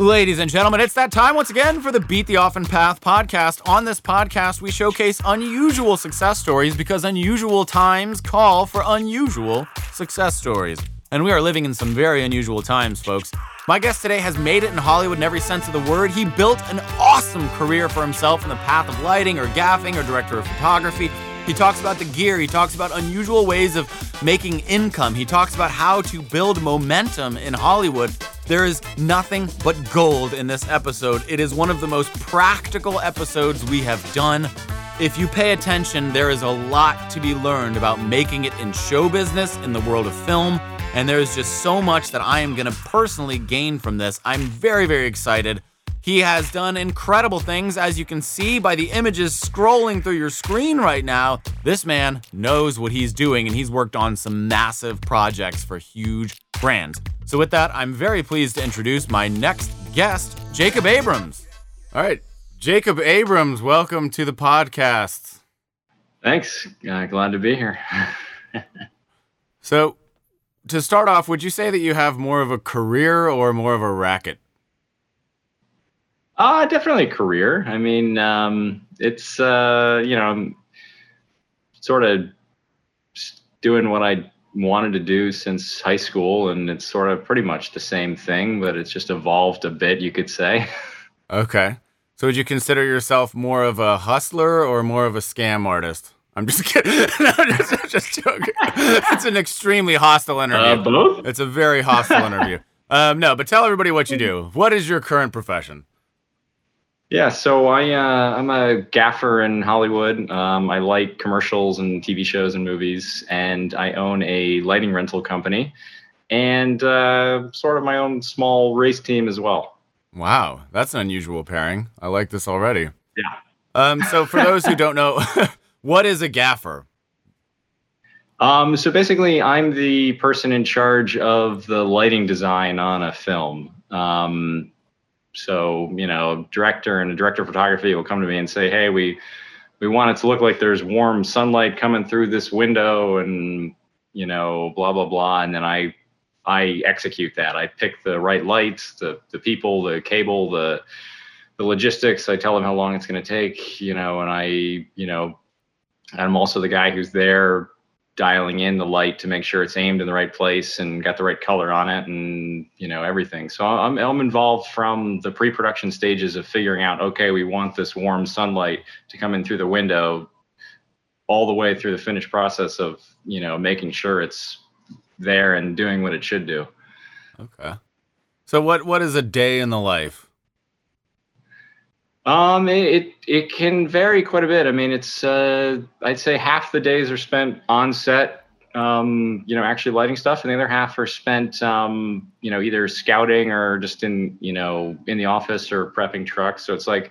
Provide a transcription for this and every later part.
Ladies and gentlemen, it's that time once again for the Beat the Often Path podcast. On this podcast, we showcase unusual success stories because unusual times call for unusual success stories. And we are living in some very unusual times, folks. My guest today has made it in Hollywood in every sense of the word. He built an awesome career for himself in the path of lighting or gaffing or director of photography. He talks about the gear. He talks about unusual ways of making income. He talks about how to build momentum in Hollywood. There is nothing but gold in this episode. It is one of the most practical episodes we have done. If you pay attention, there is a lot to be learned about making it in show business, in the world of film, and there is just so much that I am going to personally gain from this. I'm very, very excited. He has done incredible things, as you can see by the images scrolling through your screen right now. This man knows what he's doing, and he's worked on some massive projects for huge brands. So, with that, I'm very pleased to introduce my next guest, Jacob Abrams. All right, Jacob Abrams, welcome to the podcast. Thanks. Uh, glad to be here. so, to start off, would you say that you have more of a career or more of a racket? Uh, definitely a career. I mean, um, it's, uh, you know, I'm sort of doing what I wanted to do since high school, and it's sort of pretty much the same thing, but it's just evolved a bit, you could say. Okay. So would you consider yourself more of a hustler or more of a scam artist? I'm just kidding. no, just, just joking. It's an extremely hostile interview. Uh, both? It's a very hostile interview. Um, no, but tell everybody what you do. What is your current profession? Yeah, so I uh, I'm a gaffer in Hollywood. Um, I like commercials and TV shows and movies, and I own a lighting rental company, and uh, sort of my own small race team as well. Wow, that's an unusual pairing. I like this already. Yeah. Um, so for those who don't know, what is a gaffer? Um, so basically, I'm the person in charge of the lighting design on a film. Um, so, you know, director and a director of photography will come to me and say, "Hey, we we want it to look like there's warm sunlight coming through this window and, you know, blah blah blah." And then I I execute that. I pick the right lights, the the people, the cable, the the logistics. I tell them how long it's going to take, you know, and I, you know, I'm also the guy who's there dialing in the light to make sure it's aimed in the right place and got the right color on it and you know everything. So i'm, I'm involved from the pre-production stages of figuring out okay we want this warm sunlight to come in through the window all the way through the finished process of you know making sure it's there and doing what it should do. Okay. So what what is a day in the life um, it it can vary quite a bit. I mean, it's uh, I'd say half the days are spent on set, um, you know, actually lighting stuff, and the other half are spent, um, you know, either scouting or just in, you know, in the office or prepping trucks. So it's like,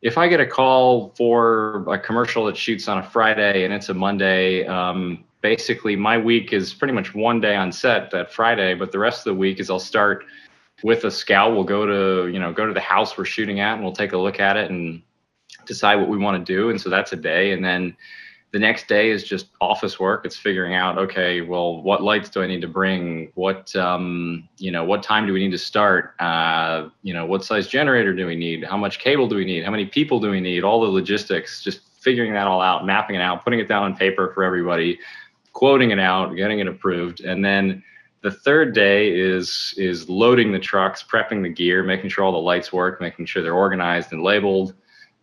if I get a call for a commercial that shoots on a Friday and it's a Monday, um, basically my week is pretty much one day on set that Friday, but the rest of the week is I'll start with a scout we'll go to you know go to the house we're shooting at and we'll take a look at it and decide what we want to do. And so that's a day. And then the next day is just office work. It's figuring out okay well what lights do i need to bring? What um, you know what time do we need to start? Uh, you know what size generator do we need? How much cable do we need? How many people do we need? All the logistics just figuring that all out mapping it out putting it down on paper for everybody quoting it out getting it approved. And then the third day is is loading the trucks, prepping the gear, making sure all the lights work, making sure they're organized and labeled,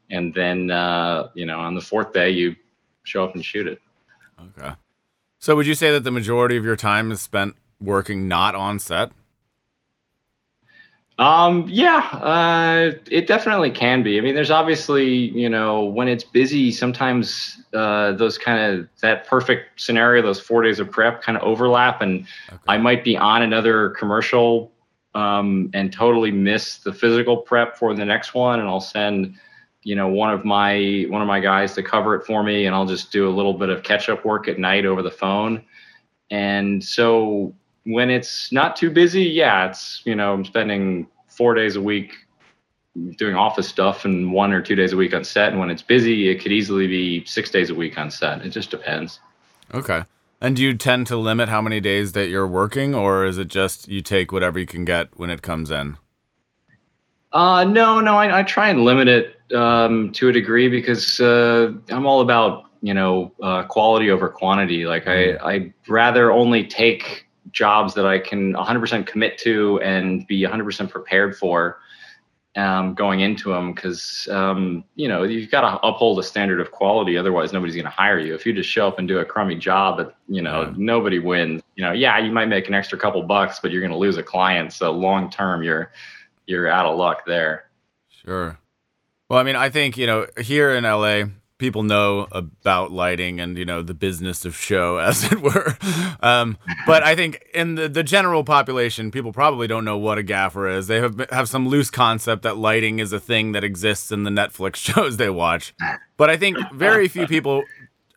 and then uh, you know on the fourth day you show up and shoot it. Okay. So would you say that the majority of your time is spent working not on set? Um, yeah, uh, it definitely can be. I mean, there's obviously, you know, when it's busy, sometimes uh, those kind of that perfect scenario, those four days of prep kind of overlap, and okay. I might be on another commercial um, and totally miss the physical prep for the next one, and I'll send, you know, one of my one of my guys to cover it for me, and I'll just do a little bit of catch up work at night over the phone, and so when it's not too busy, yeah, it's you know I'm spending four days a week doing office stuff and one or two days a week on set. And when it's busy, it could easily be six days a week on set. It just depends. Okay. And do you tend to limit how many days that you're working, or is it just you take whatever you can get when it comes in? Uh, no, no, I, I try and limit it um, to a degree because uh, I'm all about you know uh, quality over quantity. Like I mm. I rather only take jobs that I can 100% commit to and be 100% prepared for um, going into them because um, you know you've got to uphold a standard of quality otherwise nobody's going to hire you. If you just show up and do a crummy job that you know yeah. nobody wins you know yeah you might make an extra couple bucks but you're going to lose a client so long term you're you're out of luck there. Sure. Well i mean i think you know here in la people know about lighting and you know the business of show as it were. Um, but i think in the, the general population people probably don't know what a gaffer is. They have, have some loose concept that lighting is a thing that exists in the netflix shows they watch. But i think very few people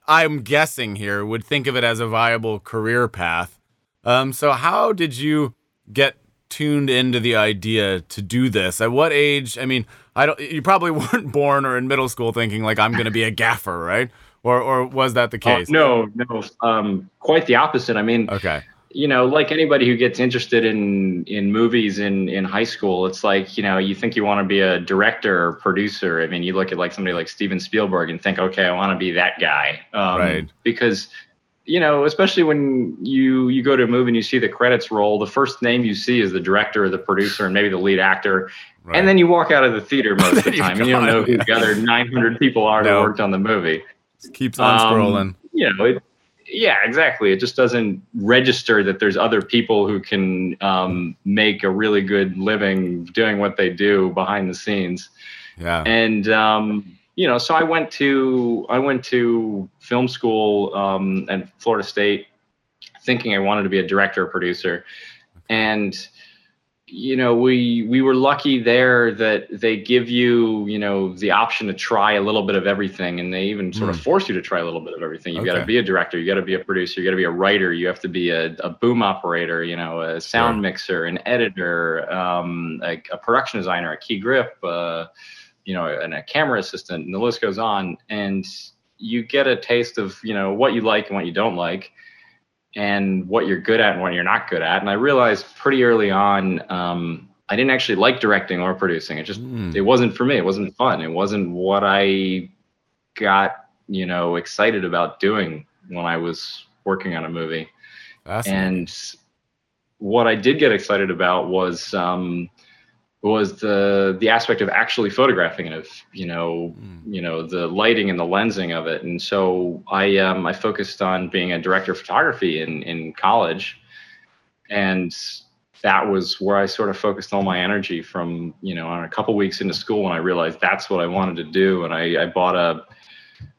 i'm guessing here would think of it as a viable career path. Um, so how did you get tuned into the idea to do this? At what age i mean I don't. You probably weren't born or in middle school thinking like I'm going to be a gaffer, right? Or or was that the oh, case? no, no. Um, quite the opposite. I mean, okay. You know, like anybody who gets interested in in movies in in high school, it's like you know you think you want to be a director or producer. I mean, you look at like somebody like Steven Spielberg and think, okay, I want to be that guy, um, right? Because you know, especially when you you go to a movie and you see the credits roll, the first name you see is the director or the producer and maybe the lead actor, right. and then you walk out of the theater most of the time and you don't know who the other 900 people are no. that worked on the movie. Just keeps on um, scrolling. You know, it, yeah, exactly. It just doesn't register that there's other people who can um, make a really good living doing what they do behind the scenes. Yeah, and um, you know, so I went to I went to film school um, at Florida State, thinking I wanted to be a director or producer, and you know we we were lucky there that they give you you know the option to try a little bit of everything and they even sort mm. of hmm. force you to try a little bit of everything you okay. got to be a director you got to be a producer you got to be a writer you have to be a, a boom operator you know a sound mixer an editor um, a, a, production designer a key grip uh, you know, and a camera assistant, and the list goes on. And you get a taste of, you know, what you like and what you don't like, and what you're good at and what you're not good at. And I realized pretty early on, um, I didn't actually like directing or producing. It just, mm. it wasn't for me. It wasn't fun. It wasn't what I got, you know, excited about doing when I was working on a movie. And what I did get excited about was, um, was the the aspect of actually photographing it of you know mm. you know the lighting and the lensing of it. And so i um i focused on being a director of photography in in college. And that was where i sort of focused all my energy from you know on a couple weeks into school and i realized that's what i wanted to do. And i i bought a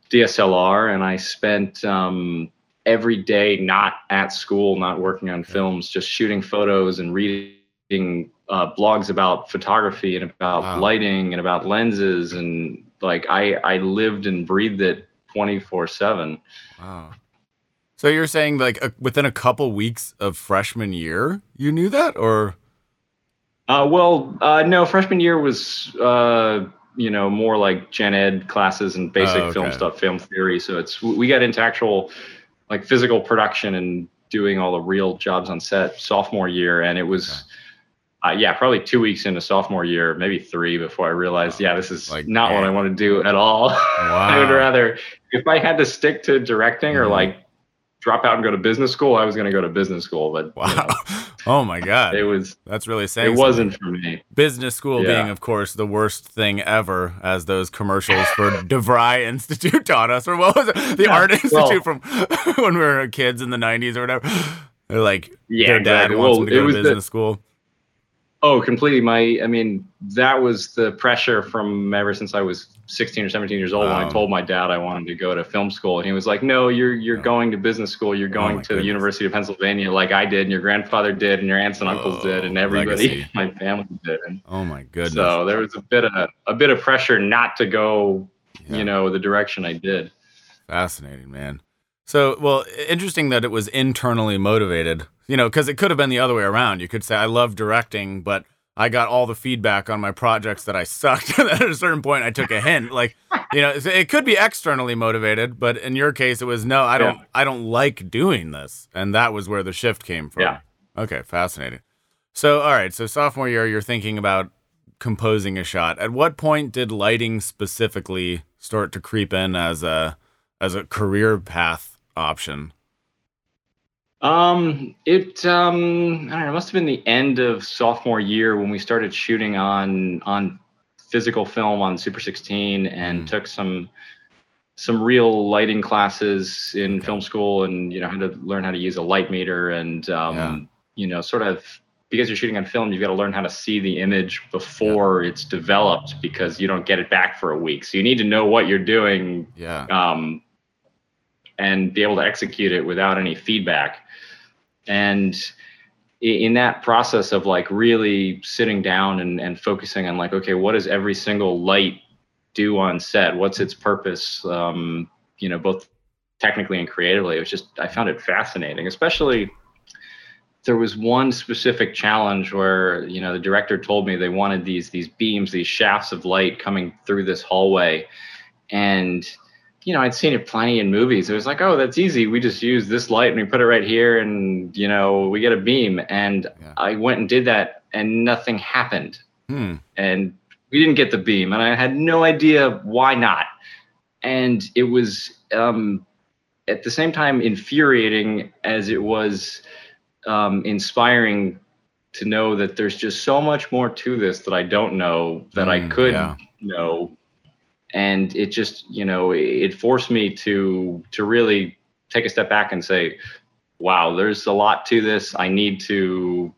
dslr and i spent um every day not at school not working on films just shooting photos and reading uh, blogs about photography and about wow. lighting and about lenses and like I I lived and breathed it 24 seven. Wow. So you're saying like a, within a couple weeks of freshman year, you knew that, or? Uh, well, uh, no, freshman year was uh, you know more like gen ed classes and basic oh, okay. film stuff, film theory. So it's we got into actual like physical production and doing all the real jobs on set sophomore year, and it was. Okay uh, yeah, probably two weeks into sophomore year, maybe three before I realized, yeah, this is like, not man. what I want to do at all. Wow. I would rather, if I had to stick to directing mm-hmm. or like drop out and go to business school, I was going to go to business school. But wow, you know, oh my god, it was that's really saying it something. wasn't for me. Business school yeah. being, of course, the worst thing ever, as those commercials for DeVry Institute taught us, or what was it, the yeah. Art Institute well, from when we were kids in the '90s or whatever. They're like, yeah, their dad exactly. wants well, them to go to business the, school Oh, completely. My, I mean, that was the pressure from ever since I was 16 or 17 years old. When I told my dad I wanted to go to film school, and he was like, "No, you're you're going to business school. You're oh going oh to goodness. the University of Pennsylvania, like I did, and your grandfather did, and your aunts and uncles oh, did, and oh, everybody, legacy. my family did." And oh my goodness! So there was a bit of a bit of pressure not to go, yeah. you know, the direction I did. Fascinating, man. So, well, interesting that it was internally motivated, you know, because it could have been the other way around. You could say, I love directing, but I got all the feedback on my projects that I sucked. and at a certain point, I took a hint. Like, you know, it could be externally motivated, but in your case, it was no, I don't, yeah. I don't like doing this, and that was where the shift came from. Yeah. Okay, fascinating. So, all right, so sophomore year, you're thinking about composing a shot, at what point did lighting specifically start to creep in as a as a career path option? Um, it um, I don't know. It must have been the end of sophomore year when we started shooting on on physical film on Super 16 and mm. took some some real lighting classes in okay. film school and you know had to learn how to use a light meter and um, yeah. you know sort of because you're shooting on film you've got to learn how to see the image before yeah. it's developed because you don't get it back for a week so you need to know what you're doing yeah um, and be able to execute it without any feedback and in that process of like really sitting down and, and focusing on like okay what does every single light do on set? What's its purpose? Um, you know both technically and creatively it was just i found it fascinating especially there was one specific challenge where you know the director told me they wanted these these beams these shafts of light coming through this hallway. And you know, I'd seen it plenty in movies. It was like, oh, that's easy. We just use this light and we put it right here, and you know, we get a beam. And yeah. I went and did that, and nothing happened. Hmm. And we didn't get the beam, and I had no idea why not. And it was um, at the same time infuriating as it was um, inspiring to know that there's just so much more to this that I don't know that mm, I could yeah. know and it just you know it forced me to to really take a step back and say wow there's a lot to this. I need to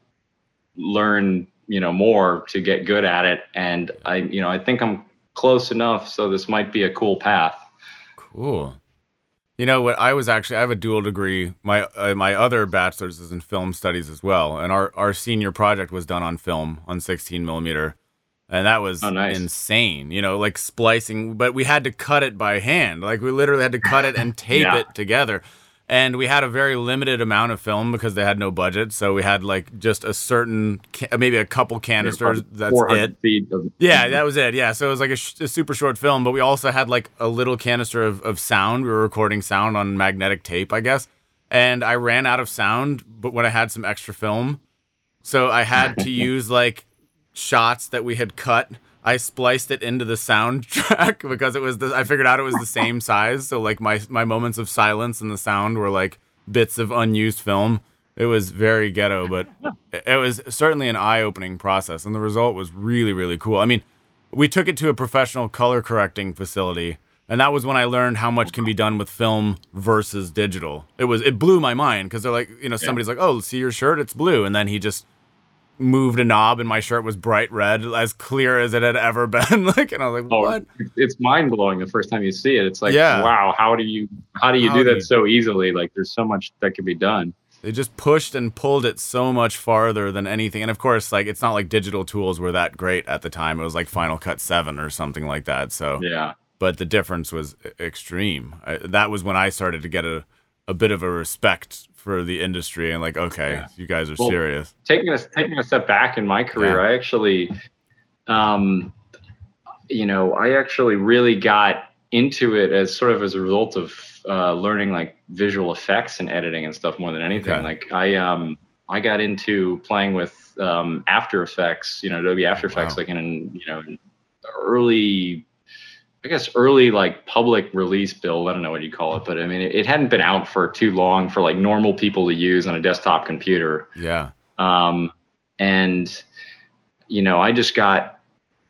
learn you know more to get good at it. And i you know i think i'm close enough so this might be a cool path. Cool. You know what? I was actually i have a dual degree. My uh, my other bachelor's is in film studies as well. And our our senior project was done on film on 16 millimeter and that was oh, nice. insane you know like splicing but we had to cut it by hand. Like we literally had to cut it and tape yeah. it together. And we had a very limited amount of film because they had no budget. So we had like just a certain maybe a couple canisters that's it. of- yeah that was it yeah. So it was like a, sh- a, super short film but we also had like a little canister of, of sound. We were recording sound on magnetic tape i guess. And i ran out of sound but when i had some extra film so i had to use like shots that we had cut. I spliced it into the soundtrack because it was the, I figured out it was the same size. So like my my moments of silence and the sound were like bits of unused film. It was very ghetto, but it was certainly an eye-opening process, and the result was really really cool. I mean, we took it to a professional color correcting facility, and that was when I learned how much can be done with film versus digital. It was it blew my mind because they're like, you know, somebody's like, "Oh, see your shirt, it's blue," and then he just moved a knob and my shirt was bright red, as clear as it had ever been. like, and I was like, oh, what? It's mind blowing the first time you see it. It's like, yeah. wow, how do you how do you how do that you... so easily? Like, there's so much that can be done. They just pushed and pulled it so much farther than anything. And of course, like it's not like digital tools were that great at the time. It was like Final Cut 7 or something like that. So, yeah. But the difference was extreme. I, that was when I started to get a, a bit of a respect for the industry and like okay yeah. you guys are well, serious taking a taking a step back in my career yeah. i actually um you know i actually really got into it as sort of as a result of uh, learning like visual effects and editing and stuff more than anything okay. like i um i got into playing with um after effects you know adobe after effects wow. like in you know early I guess early like public release build. I don't know what you call it, but I mean it, it, hadn't been out for too long for like normal people to use on a desktop computer. Yeah. Um, and you know, I just got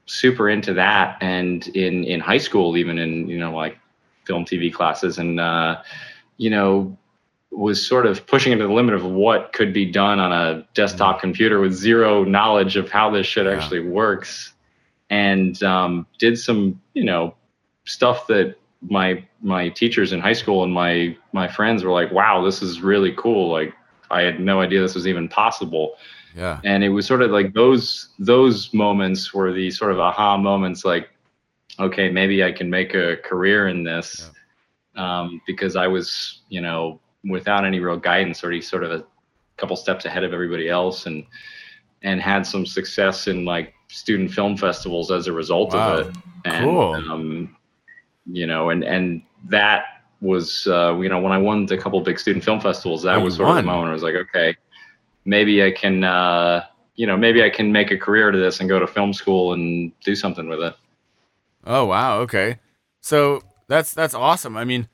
super into that, and in in high school, even in you know like film TV classes, and uh, you know was sort of pushing it to the limit of what could be done on a desktop mm-hmm. computer with zero knowledge of how this shit yeah. actually works and um, did some you know stuff that my my teachers in high school and my my friends were like, "Wow, this is really cool!" Like I had no idea this was even possible. Yeah. And it was sort of like those those moments were the sort of aha moments, like, okay, maybe I can make a career in this, yeah. um, because I was, you know, without any real guidance, already sort of a couple steps ahead of everybody else, and and had some success in like student film festivals as a result wow. of it. And, cool. Um, you know, and and that was uh, you know when I won a couple big student film festivals, that oh, was sort won. of the moment. I was like, okay, maybe I can uh, you know, maybe I can make a career to this and go to film school and do something with it. Oh wow, okay. So that's that's awesome. I mean,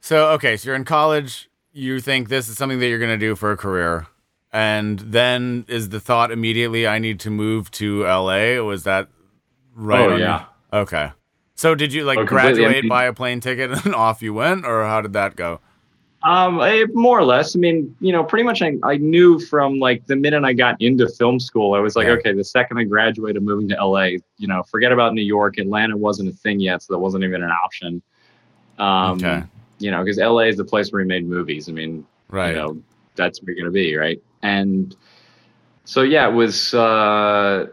so okay, so you're in college, you think this is something that you're going to do for a career. And then is the thought immediately I need to move to LA? Was that right? Oh yeah. Okay. So did you like oh, graduate, buy a plane ticket, and off you went, or how did that go? Um, I, more or less. I mean, you know, pretty much I, I knew from like the minute I got into film school, I was like, yeah. okay, the second I graduated, moving to LA, you know, forget about New York. Atlanta wasn't a thing yet, so that wasn't even an option. Um, okay. You know, because LA is the place where we made movies. I mean, right. You know, that's where you're gonna be, right? And so yeah, it was. Uh,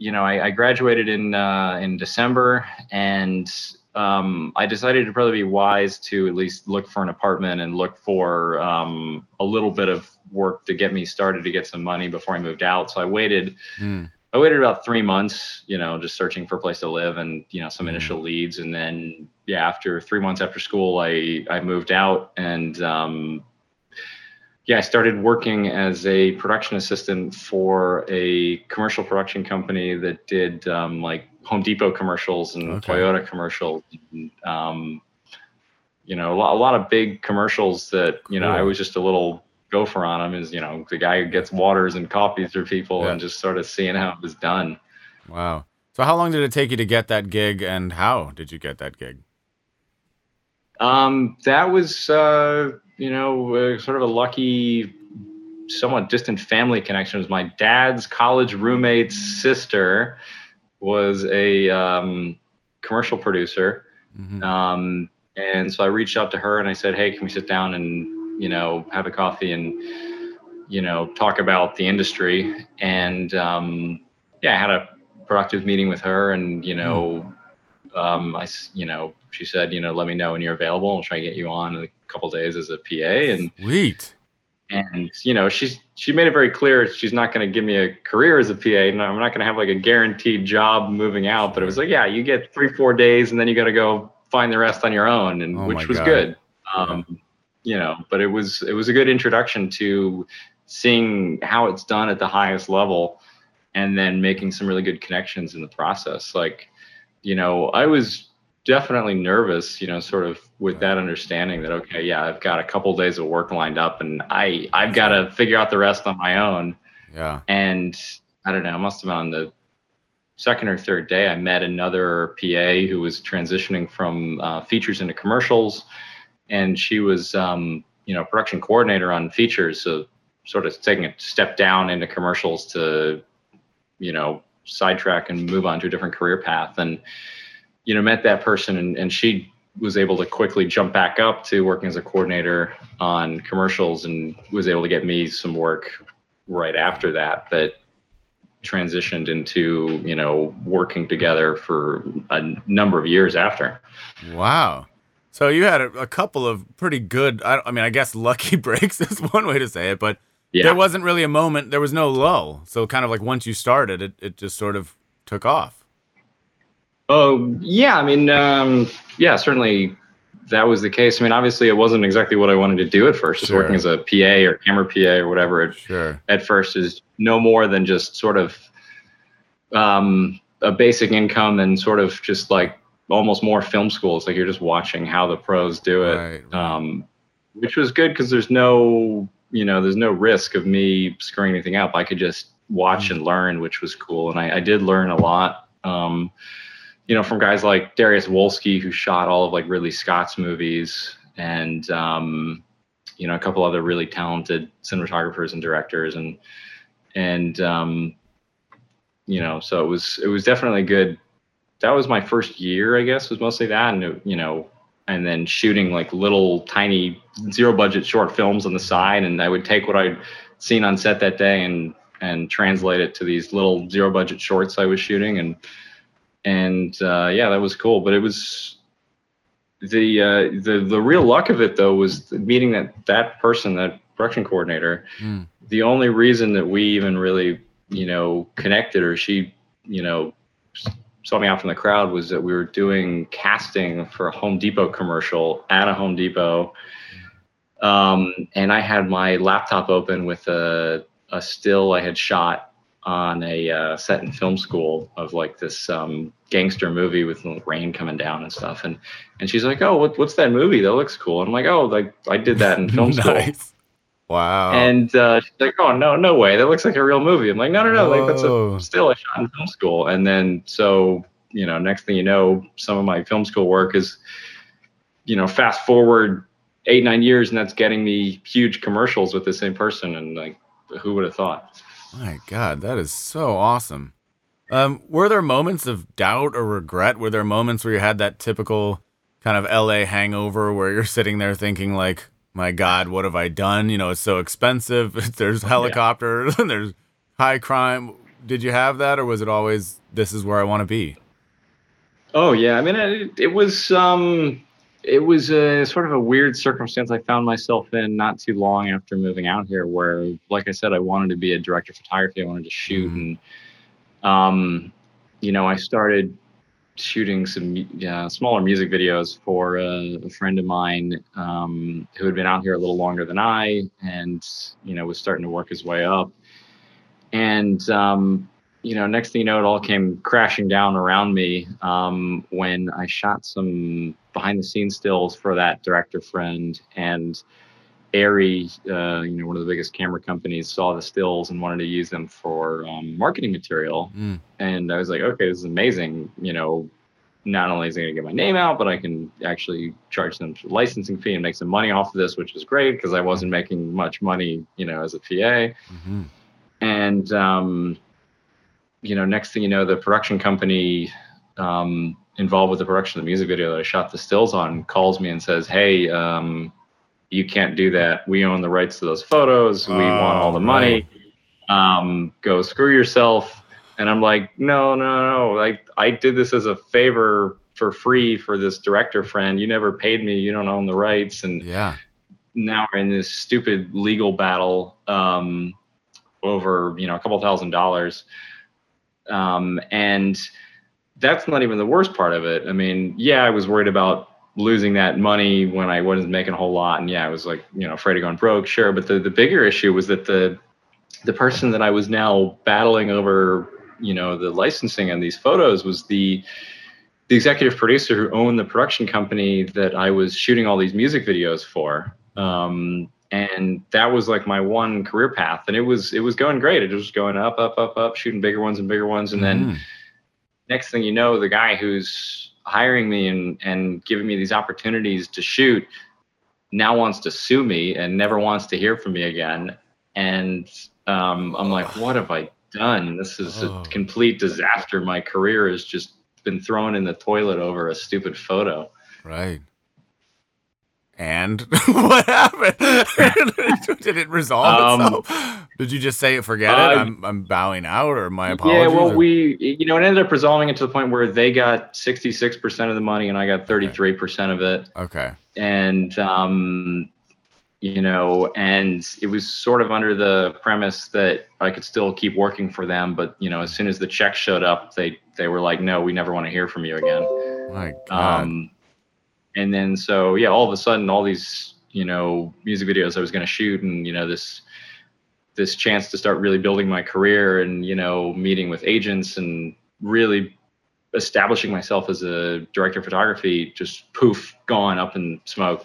you know, I, I graduated in uh, in December, and um, I decided to probably be wise to at least look for an apartment and look for um, a little bit of work to get me started to get some money before I moved out. So I waited. Mm. I waited about three months, you know, just searching for a place to live and you know some mm. initial leads, and then yeah, after three months after school, I I moved out and um, yeah, I started working as a production assistant for a commercial production company that did um, like Home Depot commercials and okay. Toyota commercials. And, um, you know, a lot, a lot, of big commercials that you know I was just a little gopher on them. Is you know the guy who gets waters and coffees for people yeah. and just sort of seeing how it was done. Wow. So how long did it take you to get that gig, and how did you get that gig? Um, that was uh, you know uh, sort of a lucky somewhat distant family connection. It was my dad's college roommate's sister was a um, commercial producer. Mm-hmm. Um, and so I reached out to her and I said, Hey, can we sit down and, you know, have a coffee and, you know, talk about the industry? And um, yeah, I had a productive meeting with her and, you know, um, I, you know, she said, you know, let me know when you're available. I'll try to get you on couple days as a PA. And sweet and you know she's she made it very clear she's not going to give me a career as a PA. and I'm not going to have like a guaranteed job moving out. But it was like, yeah, you get three four days, and then you got to go find the rest on your own, and oh which was God. good. Um, yeah. You know, but it was it was a good introduction to seeing how it's done at the highest level, and then making some really good connections in the process. Like, you know, I was definitely nervous, you know, sort of with that understanding that okay, yeah, I've got a couple days of work lined up, and I I've got to figure out the rest on my own. Yeah. And I don't know, I must have been on the second or third day. I met another PA who was transitioning from uh, features into commercials, and she was um, you know production coordinator on features, so sort of taking a step down into commercials to you know sidetrack and move on to a different career path and you know, met that person and, and she was able to quickly jump back up to working as a coordinator on commercials and was able to get me some work right after that that transitioned into you know working together for a number of years after. Wow. So you had a, a couple of pretty good I, I, mean i guess lucky breaks is one way to say it but yeah. there wasn't really a moment there was no lull. So kind of like once you started it, it just sort of took off Oh yeah, I mean, um, yeah, certainly that was the case. I mean, obviously, it wasn't exactly what I wanted to do at first. Just sure. working as a PA or camera PA or whatever. It, sure. At first, is no more than just sort of um, a basic income and sort of just like almost more film school. It's like you're just watching how the pros do it, right, right. Um, which was good because there's no, you know, there's no risk of me screwing anything up. I could just watch mm. and learn, which was cool, and I, I did learn a lot. Um, you know, from guys like Dariusz Wolski, who shot all of like Ridley Scott's movies, and um, you know, a couple other really talented cinematographers and directors, and and um, you know, so it was it was definitely good. That was my first year, I guess, was mostly that, and it, you know, and then shooting like little tiny zero budget short films on the side, and I would take what I'd seen on set that day and and translate it to these little zero budget shorts I was shooting, and and uh, yeah, that was cool. But it was the uh, the the real luck of it though was meeting that that person, that production coordinator. Mm. The only reason that we even really you know connected, or she you know saw me out from the crowd, was that we were doing casting for a Home Depot commercial at a Home Depot. Um, and I had my laptop open with a, a still I had shot on a uh, set in film school of like this um, gangster movie with rain coming down and stuff. And and she's like, "Oh, what, what's that movie? That looks cool." And I'm like, "Oh, like I did that in film nice. school." Wow. And uh, she's like, "Oh no, no way! That looks like a real movie." I'm like, "No, no, no! Like that's a still a shot in film school." And then so you know, next thing you know, some of my film school work is, you know, fast forward eight nine years, and that's getting me huge commercials with the same person. And like, who would have thought? My God, that is so awesome. Um, were there moments of doubt or regret? Were there moments where you had that typical kind of LA hangover where you're sitting there thinking like, my God, what have I done? You know, it's so expensive. There's helicopters and there's high crime. Did you have that or was it always, this is where I want to be? Oh yeah. I mean, it, it was, um, it was a sort of a weird circumstance I found myself in not too long after moving out here, where, like I said, I wanted to be a director of photography. I wanted to shoot, mm-hmm. and um, you know, I started shooting some uh, smaller music videos for a, a friend of mine um, who had been out here a little longer than I, and you know, was starting to work his way up. And um, you know, next thing you know, it all came crashing down around me um, when I shot some behind the scenes stills for that director friend. And ARRI, uh, you know, one of the biggest camera companies, saw the stills and wanted to use them for um, marketing material. Mm. And I was like, okay, this is amazing. You know, not only is it going to get my name out, but I can actually charge them a licensing fee and make some money off of this, which is great because I wasn't making much money, you know, as a PA. Mm-hmm. And, um, you know, next thing you know, the production company um, involved with the production of the music video that I shot the stills on calls me and says, "Hey, um, you can't do that. We own the rights to those photos. We want all the money. Um, go screw yourself." And I'm like, "No, no, no. Like I did this as a favor for free for this director friend. You never paid me. You don't own the rights." And yeah, now we're in this stupid legal battle um, over you know a couple thousand dollars um, and that's not even the worst part of it. I mean, yeah, I was worried about losing that money when I wasn't making a whole lot. And yeah, I was like, you know, afraid of going broke, sure. But the, the bigger issue was that the the person that I was now battling over, you know, the licensing and these photos was the the executive producer who owned the production company that I was shooting all these music videos for. Um, and that was like my one career path and it was it was going great. It was going up up up up shooting bigger ones and bigger ones and mm-hmm. then next thing you know the guy who's hiring me and and giving me these opportunities to shoot now wants to sue me and never wants to hear from me again and um, i'm like what have i done? This is oh. a complete disaster. My career has just been thrown in the toilet over a stupid photo. Right and what happened? Did it resolve um, itself? Did you just say it, forget uh, it? I'm I'm bowing out, or my apologies. Yeah, well, or? we you know it ended up resolving it to the point where they got 66 percent of the money and I got 33 percent of it. Okay. And um, you know, and it was sort of under the premise that I could still keep working for them, but you know, as soon as the check showed up, they they were like, no, we never want to hear from you again. My God. Um, and then so yeah all of a sudden all these you know music videos i was going to shoot and you know this this chance to start really building my career and you know meeting with agents and really establishing myself as a director of photography just poof gone up in smoke.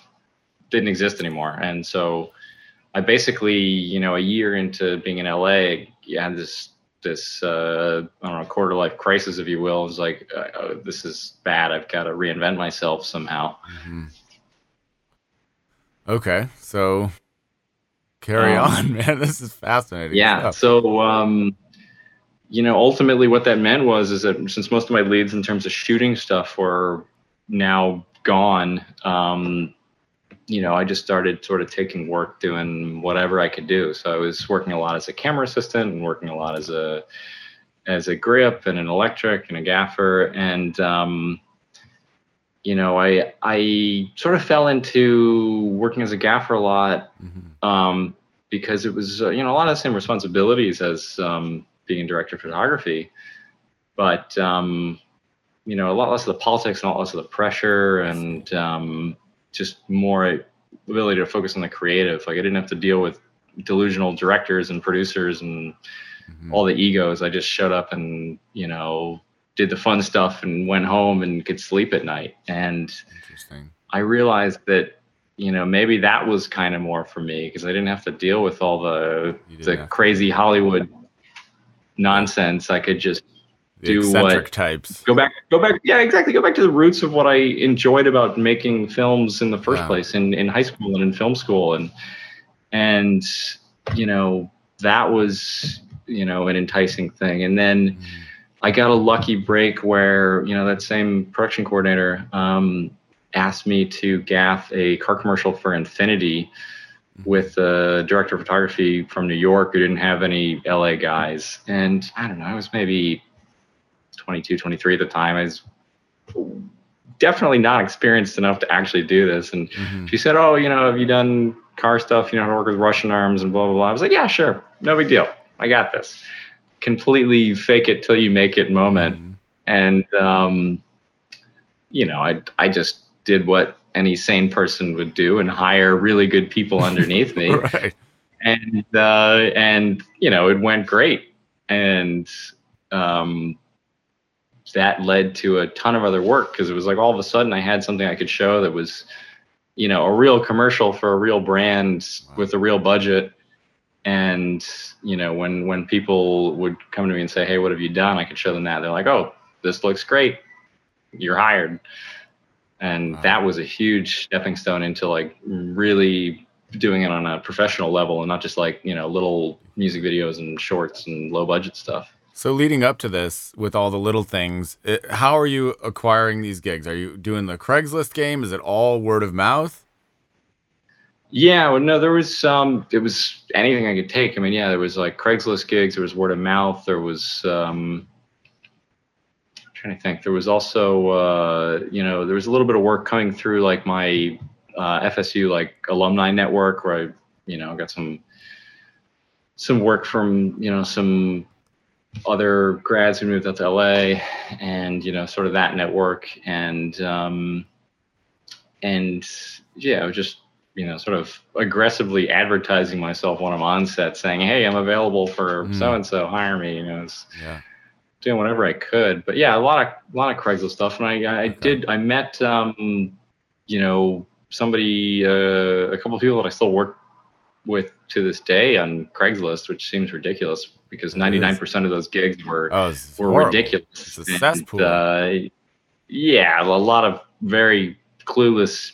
Didn't exist anymore. And so i basically you know a year into being in la I had this this uh, I don't know quarter life crisis, if you will. It's like uh, oh, this is bad. I've got to reinvent myself somehow. Mm-hmm. Okay, so carry um, on, man. This is fascinating. Yeah. Stuff. So, um, you know, ultimately, what that meant was is that since most of my leads in terms of shooting stuff were now gone, um, you know, I just started sort of taking work doing whatever I could do. So I was working a lot as a camera assistant and working a lot as a as a grip and an electric and a gaffer and um, you know I I sort of fell into working as a gaffer a lot mm-hmm. um, because it was uh, you know a lot of the same responsibilities as um, being director of photography, but um, you know a lot less of the politics and a lot less of the pressure and um, just more ability to focus on the creative. Like I didn't have to deal with delusional directors and producers and mm-hmm. all the egos. I just showed up and you know did the fun stuff and went home and could sleep at night. And I realized that you know maybe that was kind of more for me because I didn't have to deal with all the the crazy Hollywood nonsense. I could just do what types. Go back, go back. Yeah, exactly. Go back to the roots of what I enjoyed about making films in the first yeah. place in in high school and in film school, and and you know that was you know an enticing thing. And then mm. I got a lucky break where you know that same production coordinator um, asked me to gaff a car commercial for Infiniti mm-hmm. with a director of photography from New York who didn't have any LA guys. And I don't know, I was maybe 22, 23 at the time. I was definitely not experienced enough to actually do this. And mm-hmm. she said, Oh, you know, have you done car stuff? You know how to work with Russian arms and blah, blah, blah. I was like, Yeah, sure. No big deal. I got this. Completely fake it till you make it moment. Mm-hmm. And, um, you know, I, I just did what any sane person would do and hire really good people underneath me. right. And, uh, and, you know, it went great. And, um, that led to a ton of other work because it was like all of a sudden I had something I could show that was, you know, a real commercial for a real brand wow. with a real budget. And you know, when when people would come to me and say, "Hey, what have you done?" I could show them that. They're like, "Oh, this looks great. You're hired." And wow. that was a huge stepping stone into like really doing it on a professional level and not just like you know little music videos and shorts and low budget stuff. So leading up to this, with all the little things, it, how are you acquiring these gigs? Are you doing the Craigslist game? Is it all word of mouth? Yeah, well, no, there was um, it was anything I could take. I mean, yeah, there was like Craigslist gigs, there was word of mouth, there was um, I'm trying to think. There was also uh, you know, there was a little bit of work coming through like my uh, FSU like alumni network where I, you know, got some some work from you know some other grads who moved out to LA, and you know, sort of that network, and um, and yeah, I was just you know, sort of aggressively advertising myself when I'm on set, saying, "Hey, I'm available for so and so, hire me." You know, it's, yeah. doing whatever I could. But yeah, a lot of a lot of Craigslist stuff, and I I okay. did I met um, you know somebody uh, a couple of people that I still work with to this day on Craigslist, which seems ridiculous because 99% of those gigs were oh, were horrible. ridiculous. And, uh, yeah, a lot of very clueless,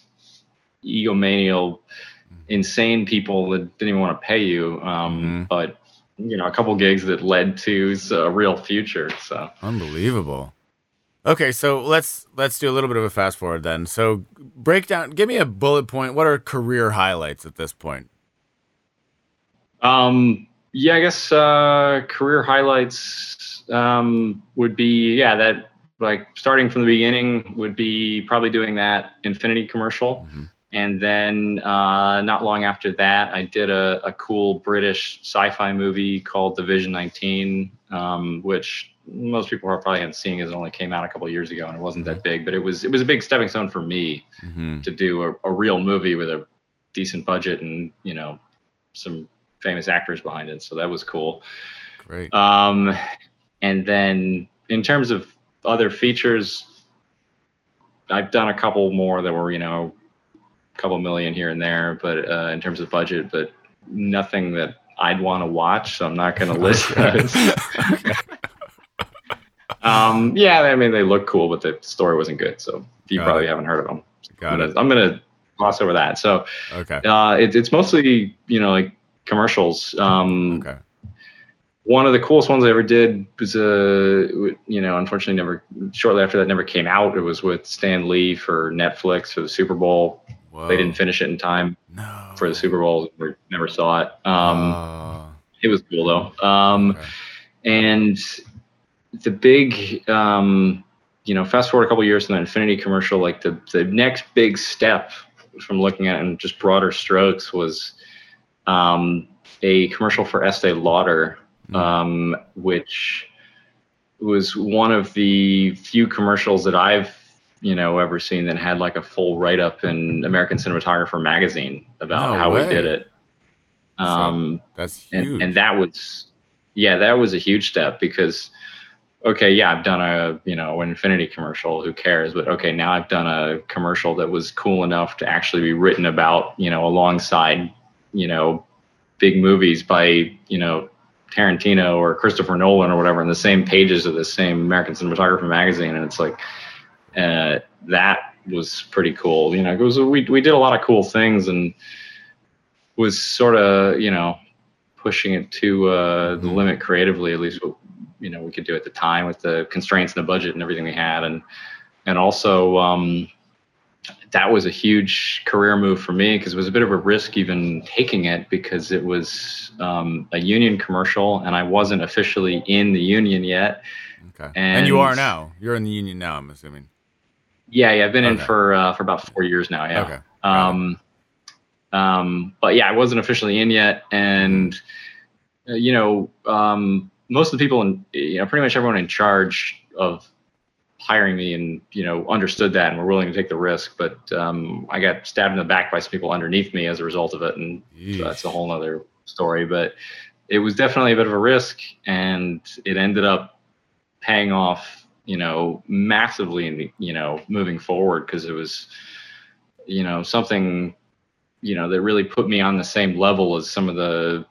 egomaniacal, mm-hmm. insane people that didn't even want to pay you. Um, mm-hmm. But you know, a couple gigs that led to a real future. So unbelievable. Okay, so let's let's do a little bit of a fast forward then. So break down, give me a bullet point. What are career highlights at this point? Um, yeah, I guess uh, career highlights um, would be yeah that like starting from the beginning would be probably doing that Infiniti commercial. Mm-hmm. And then uh, not long after that, I did a, a cool British sci-fi movie called Division 19, um, which most people are probably haven't seen because it only came out a couple years ago and it wasn't that mm-hmm. big, but it was it was a big stepping stone for me mm-hmm. to do a, a real movie with a decent budget and you know some famous actors behind it. So that was cool. Great. Um, and then in terms of other features, I've done a couple more that were, you know, a couple million here and there, but uh, in terms of budget, but nothing that I'd want to watch. So I'm not going to list those. um, yeah, I mean, they look cool, but the story wasn't good. So you Got probably it. haven't heard of them. Got I'm it. I'm going to gloss over that. So, okay. Uh, it, it's mostly, you know, like commercials. Um, okay. One of the coolest ones I ever did was, uh, you know, unfortunately, never shortly after that never came out. It was with Stan Lee for Netflix for the Super Bowl. Whoa. They didn't finish it in time no. for the Super Bowl. We never saw it. Um, uh, it was cool though. Um, okay. And the big, um, you know, fast forward a couple years from the Infiniti commercial, like the the next big step from looking at it in just broader strokes was um, a commercial for Estee Lauder, hmm. um, which was one of the few commercials that I've you know ever seen that had like a full write up in American Cinematographer magazine about no how way. we did it. Um, so that's huge. And, and, that was yeah, that was a huge step because okay, yeah, I've done a you know an Infiniti commercial. Who cares? But okay, now I've done a commercial that was cool enough to actually be written about. You know, alongside you know big movies by you know Tarantino or Christopher Nolan or whatever in the same pages of the same American Cinematographer magazine, and it's like uh, that was pretty cool. You know, it was we we did a lot of cool things and was sort of you know pushing it to uh, the mm-hmm. limit creatively, at least what you know we could do at the time with the constraints and the budget and everything we had, and and also um, that was a huge career move for me because it was a bit of a risk even taking it because it was um, a union commercial and I wasn't officially in the union yet. Okay. And, and, you are now. You're in the union now, I'm assuming. Yeah, yeah, I've been okay. in for uh, for about four years now. Yeah. Okay. Um, um, but yeah, I wasn't officially in yet, and uh, you know, um, most of the people in, you know, pretty much everyone in charge of hiring me and you know understood that and were willing to take the risk but um, i got stabbed in the back by some people underneath me as a result of it and so that's a whole other story but it was definitely a bit of a risk and it ended up paying off you know massively in the, you know moving forward because it was you know something you know that really put me on the same level as some of the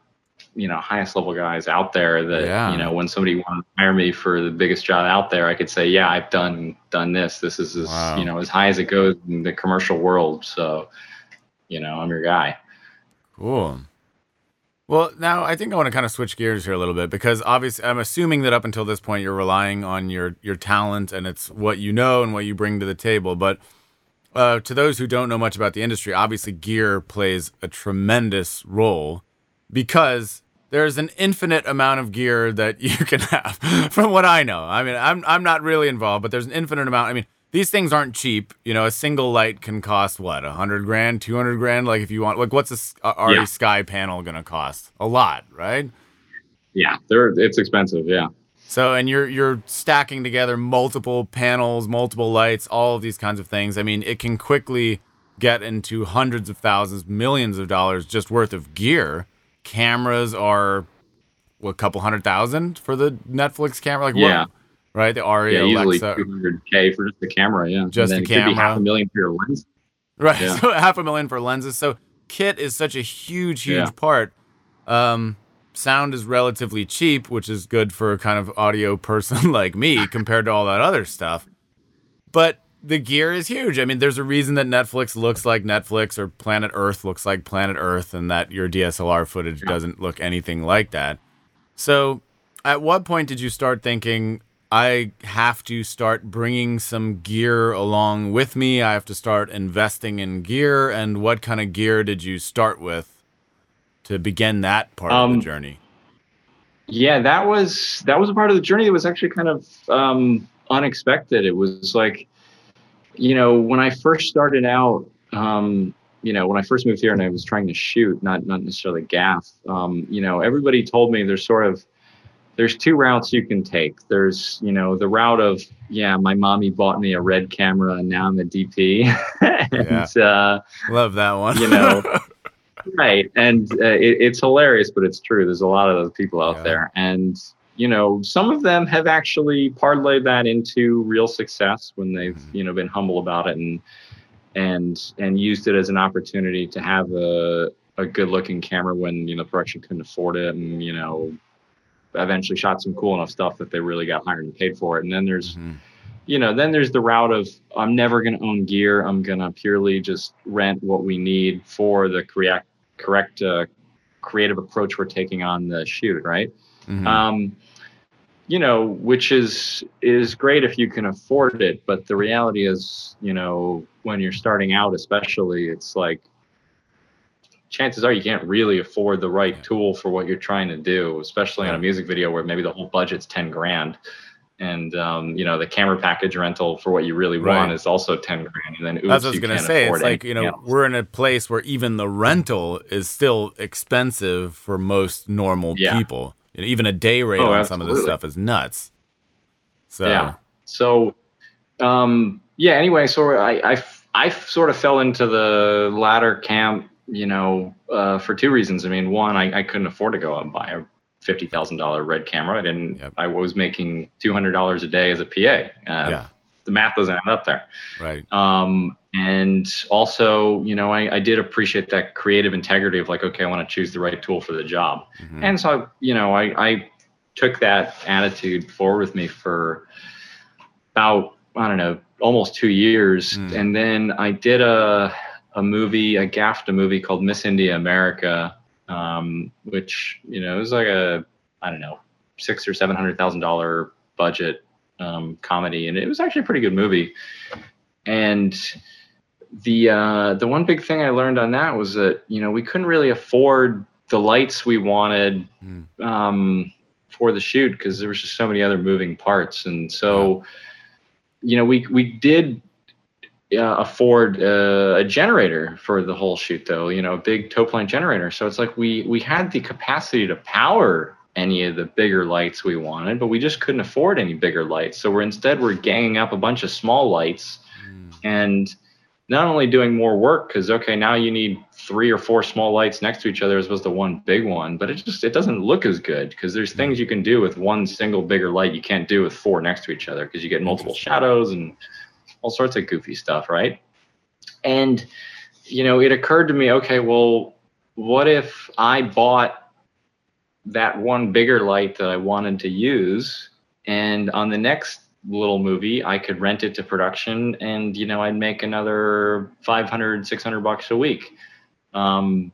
you know highest level guys out there that yeah. you know when somebody wanted to hire me for the biggest job out there i could say yeah i've done done this. This is as wow. you know as high as it goes in the commercial world. So you know i'm your guy. Cool. Well now i think i want to kind of switch gears here a little bit because obviously i'm assuming that up until this point you're relying on your your talent and it's what you know and what you bring to the table. But uh, to those who don't know much about the industry obviously gear plays a tremendous role because there's an infinite amount of gear that you can have from what I know. I mean, I'm I'm not really involved, but there's an infinite amount. I mean, these things aren't cheap. You know, a single light can cost what, a hundred grand, two hundred grand. Like if you want, like, what's a Arri yeah. Sky panel gonna cost? A lot, right? Yeah, they're it's expensive. Yeah. So, and you're you're stacking together multiple panels, multiple lights, all of these kinds of things. I mean, it can quickly get into hundreds of thousands, millions of dollars just worth of gear cameras are what, a couple hundred thousand for the Netflix camera. Like yeah. What, right? The Arri yeah, Alexa. Two hundred k for just the camera. Yeah, just the camera. half a million for your lens. Right, yeah. so half a million for lenses. So kit is such a huge, huge yeah. part. Um, sound is relatively cheap, which is good for a kind of audio person like me compared to all that other stuff. But the gear is huge. I mean, there's a reason that Netflix looks like Netflix or Planet Earth looks like Planet Earth and that your DSLR footage doesn't look anything like that. So, at what point did you start thinking, I have to start bringing some gear along with me? I have to start investing in gear. And what kind of gear did you start with to begin that part um, of the um, journey? Yeah, that was that was a part of the journey that was actually kind of um, unexpected. It was like you know, when I first started out, um, you know, when I first moved here and I was trying to shoot, not not necessarily gaff, um, you know, everybody told me there's sort of there's two routes you can take. There's, you know, the route of, yeah, my mommy bought me a red camera and now I'm a DP. and, yeah. uh, love that one. you know, right. And uh, it, it's hilarious, but it's true. There's a lot of those people out yeah. there. And, you know, some of them have actually parlayed that into real success when they've, mm-hmm. you know, been humble about it and and and used it as an opportunity to have a a good looking camera when you know production couldn't afford it and you know eventually shot some cool enough stuff that they really got hired and paid for it and then there's mm-hmm. you know then there's the route of i'm never going to own gear i'm going to purely just rent what we need for the correct correct uh, creative approach we're taking on the shoot right mm-hmm. um, you know, which is is great if you can afford it, but the reality is, you know, when you're starting out, especially, it's like chances are you can't really afford the right tool for what you're trying to do, especially on a music video where maybe the whole budget's ten grand, and um, you know the camera package rental for what you really want right. is also ten grand, and then oops, that's what I was gonna say. It's like you know else. we're in a place where even the rental is still expensive for most normal yeah. people even a day rate oh, on some of this stuff is nuts. So yeah. So um, yeah. Anyway, so I, I I sort of fell into the latter camp, you know, uh, for two reasons. I mean, one, I, I couldn't afford to go out and buy a fifty thousand dollar red camera. I didn't. Yep. I was making two hundred dollars a day as a PA. Uh, yeah. The math doesn't add up there. Right. Um, and also, you know, I, I did appreciate that creative integrity of like, okay, I want to choose the right tool for the job. Mhm. And so, you know, I, I took that attitude forward with me for about, I don't know, almost two years. Mm. And then I did a, a movie, a movie called Miss India America, um, which, you know, it was like a, I don't know, six or seven hundred thousand dollar budget um, comedy, and it was actually a pretty good movie. And the uh, the one big thing I learned on that was that you know we couldn't really afford the lights we wanted Mm. um, for the shoot because there was just so many other moving parts, and so you know we we did uh, afford uh, a generator for the whole shoot though you know a big tow plant generator. So it's like we we had the capacity to power any of the bigger lights we wanted but we just couldn't afford any bigger lights. So we're instead we're ganging up a bunch of small lights. Mm. and not only doing more work because okay now you need three or four small lights next to each other as opposed to one big one but it just it doesn't look as good because there's things you can do with one single bigger light you can't do with four next to each other because you get multiple mm-hmm. shadows and all sorts of goofy stuff right? And you know it occurred to me okay well what if i bought that one bigger light that i wanted to use and on the next little movie i could rent it to production and you know i'd make another 500 600 bucks a week. Um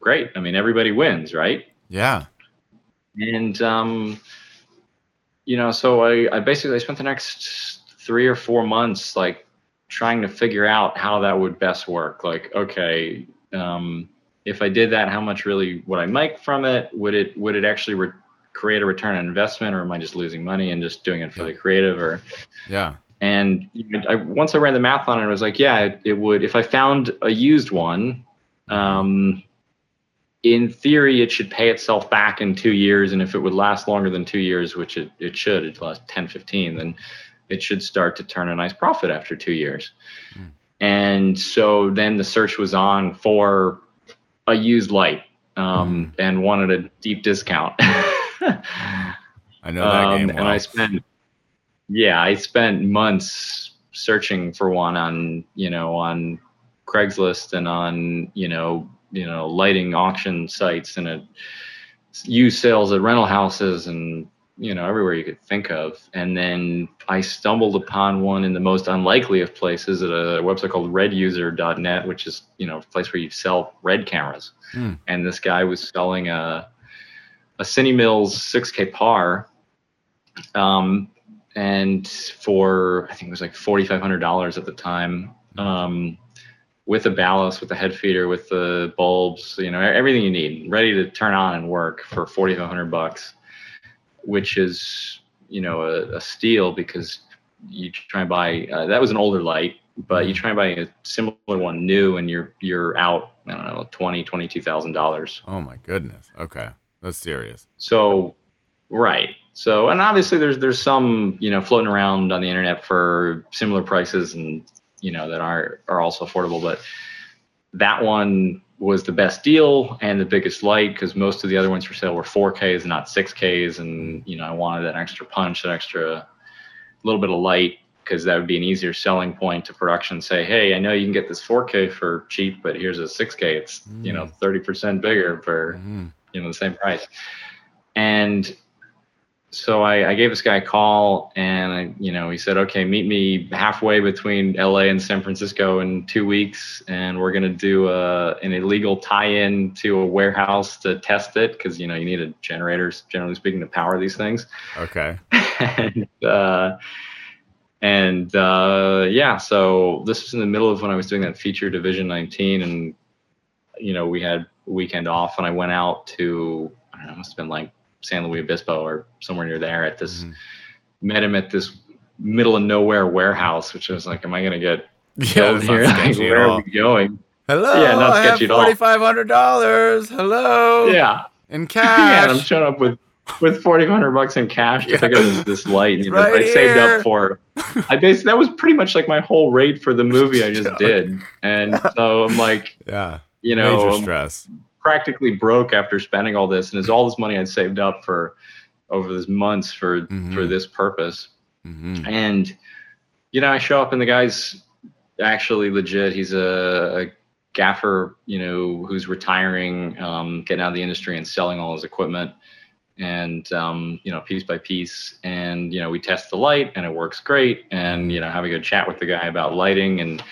great. I mean everybody wins right? Yeah. and um you know so i i basically I spent the next three or four months like trying to figure out how that would best work. Like okay um if i did that how much really would i make from it? Would it would it actually re- create a return on investment or am i just losing money and just doing it for the creative or Yeah. and I, once I ran the math on it, I was like, yeah, it, it would. If I found a used one, um, in theory, it should pay itself back in two years. And if it would last longer than two years, which it, it should, it last 10, 15, then it should start to turn a nice profit after two years. Hmm. And so then the search was on for a used light um, and wanted a deep discount. I know that Um, game well. And I spent, yeah, I spent months searching for one on, you know, on Craigslist and on, you know, you know, lighting auction sites and at used sales at rental houses and you know everywhere you could think of. And then I stumbled upon one in the most unlikely of places at a website called RedUser.net, which is you know a place where you sell red cameras. Hmm. And this guy was selling a a Cinemills 6K par, um, and for I think it was like forty five hundred dollars at the time, um, with a ballast, with the head feeder, with the bulbs, you know, everything you need, ready to turn on and work for forty five hundred bucks, which is you know a, a steal because you try and buy uh, that was an older light, but you try and buy a similar one new and you're you're out I don't know twenty twenty two thousand dollars. oh my goodness. Okay. That's serious. So, right. So, and obviously there's there's some you know floating around on the internet for similar prices and you know that are are also affordable, but that one was the best deal and the biggest light because most of the other ones for sale were 4Ks, not 6Ks, and you know I wanted that extra punch, that extra little bit of light because that would be an easier selling point to production. Say, hey, I know you can get this 4K for cheap, but here's a 6K. It's you know 30% bigger for Mhm. You know the same price and so I, I gave this guy a call and I, you know he said okay meet me halfway between la and san francisco in two weeks and we're going to do a, an illegal tie-in to a warehouse to test it because you know you need a generators generally speaking to power these things Okay. and uh, and uh, yeah, so this was in the middle of when I was doing that feature Division 19, and you know we had weekend off, and I went out to I don't know, it must have been like San Luis Obispo or somewhere near there at this. Mhm. Met him at this middle of nowhere warehouse, which I was like, am I gonna get Yeah, here? Like, where are we going? Hello. Yeah, not sketchy at all. forty five hundred dollars. Hello. Yeah, In cash. yeah, and I'm showing up with with forty hundred bucks in cash to Yeah. pick up this, light. You know, Right I saved up for. I basically that was pretty much like my whole rate for the movie I just did, and so I'm like, yeah. You know, Major stress. practically broke after spending all this, and it's all this money I'd saved up for over these months for Mhm. for this purpose. hmm And you know, I show up and the guy's actually legit. He's a, a gaffer, you know, who's retiring, um, getting out of the industry and selling all his equipment. And um, you know, piece by piece, and you know, we test the light, and it works great. And you know, have a good chat with the guy about lighting, and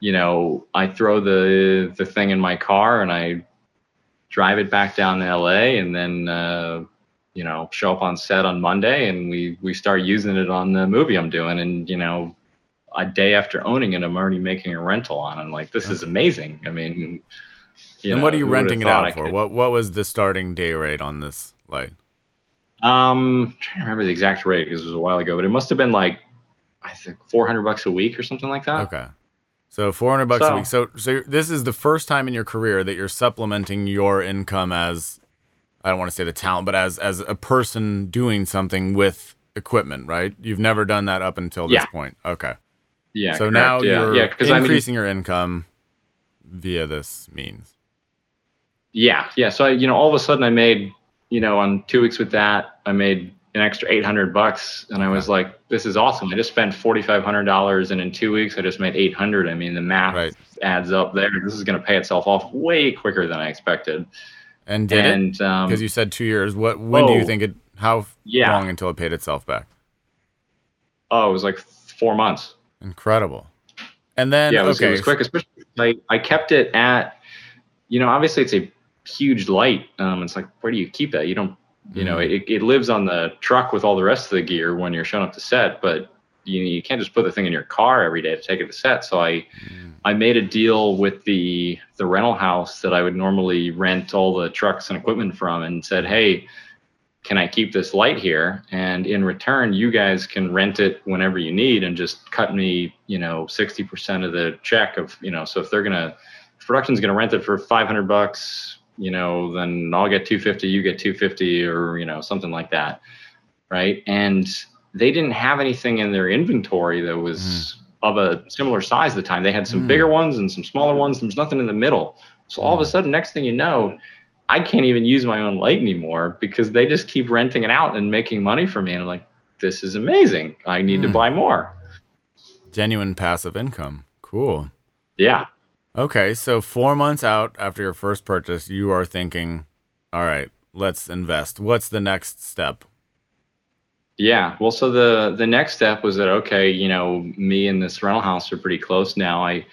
you know, I throw the the thing in my car, and I drive it back down to LA, and then uh, you know show up on set on Monday, and we we start using it on the movie I'm doing, and you know, a day after owning it, I'm already making a rental on. it. I'm like, this is amazing. I mean, and know, what are you renting it out for? What what was the starting day rate on this light? Um, I'm trying to remember the exact rate because it was a while ago, but it must have been like I think 400 bucks a week or something like that. Okay. So 400 bucks a week. So so this is the first time in your career that you're supplementing your income as I don't want to say the talent, but as as a person doing something with equipment, right? You've never done that up until this Yeah. point. Okay. Yeah. so correct. now yeah, you're yeah, because I mean, increasing your income via this means. Yeah, yeah. So I, you know, all of a sudden I made, you know, on two weeks with that, I made an extra eight hundred bucks, and I was like, this is awesome. I just spent forty five hundred dollars, and in two weeks I just made eight hundred. I mean, the math Right. adds up there. This is going to pay itself off way quicker than I expected. And did and um, Because you said two years. What? When do you Oh. think it? How Yeah. long until it paid itself back? oh, it was like four months. Incredible. And then yeah, it was, okay, it was quick. Especially, I, I kept it at, you know, obviously it's a huge light. Um, it's like, where do you keep that? You don't, you know, Mhm. it, it lives on the truck with all the rest of the gear when you're showing up to set, but you, you can't just put the thing in your car every day to take it to set. So I, Mm, I made a deal with the the rental house that I would normally rent all the trucks and equipment from, and said, "Hey, can I keep this light here? And in return, you guys can rent it whenever you need, and just cut me, you know, sixty percent of the check of, you know, so if they're gonna, if production's gonna rent it for five hundred bucks, you know, then I'll get two fifty, you get two fifty, or you know, something like that, right? And they didn't have anything in their inventory that was of a similar size at the time. They had some Mm. bigger ones and some smaller ones. There was nothing in the middle. So all of a Mm. sudden, next thing you know, I can't even use my own light anymore because they just keep renting it out and making money for me. And I'm like, this is amazing. I need to Mm. buy more. genuine passive income. Cool. Yeah. Okay, so four months out after your first purchase, you are thinking, all right, let's invest. What's the next step? Yeah. Well, so the the next step was that okay, you know, me and this rental house are pretty close now. I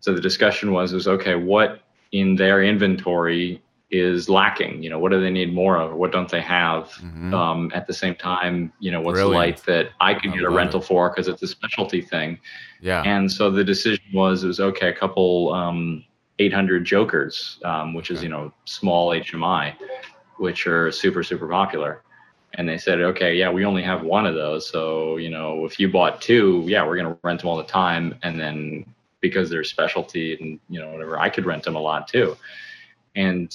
so the discussion was was okay, what in their inventory is lacking? You know, what do they need more of? What don't they have? Mhm. Um, at the same time, you know, what's Brilliant. the light that I could I get a rental for because it's a specialty thing. yeah. And so the decision was it was okay, a couple um, 800 Jokers, um, which is you know small HMI, which are super super popular. And they said, okay, yeah, we only have one of those, so you know if you bought two, yeah, we're gonna rent them all the time, and then because they're specialty and you know whatever, I could rent them a lot too. And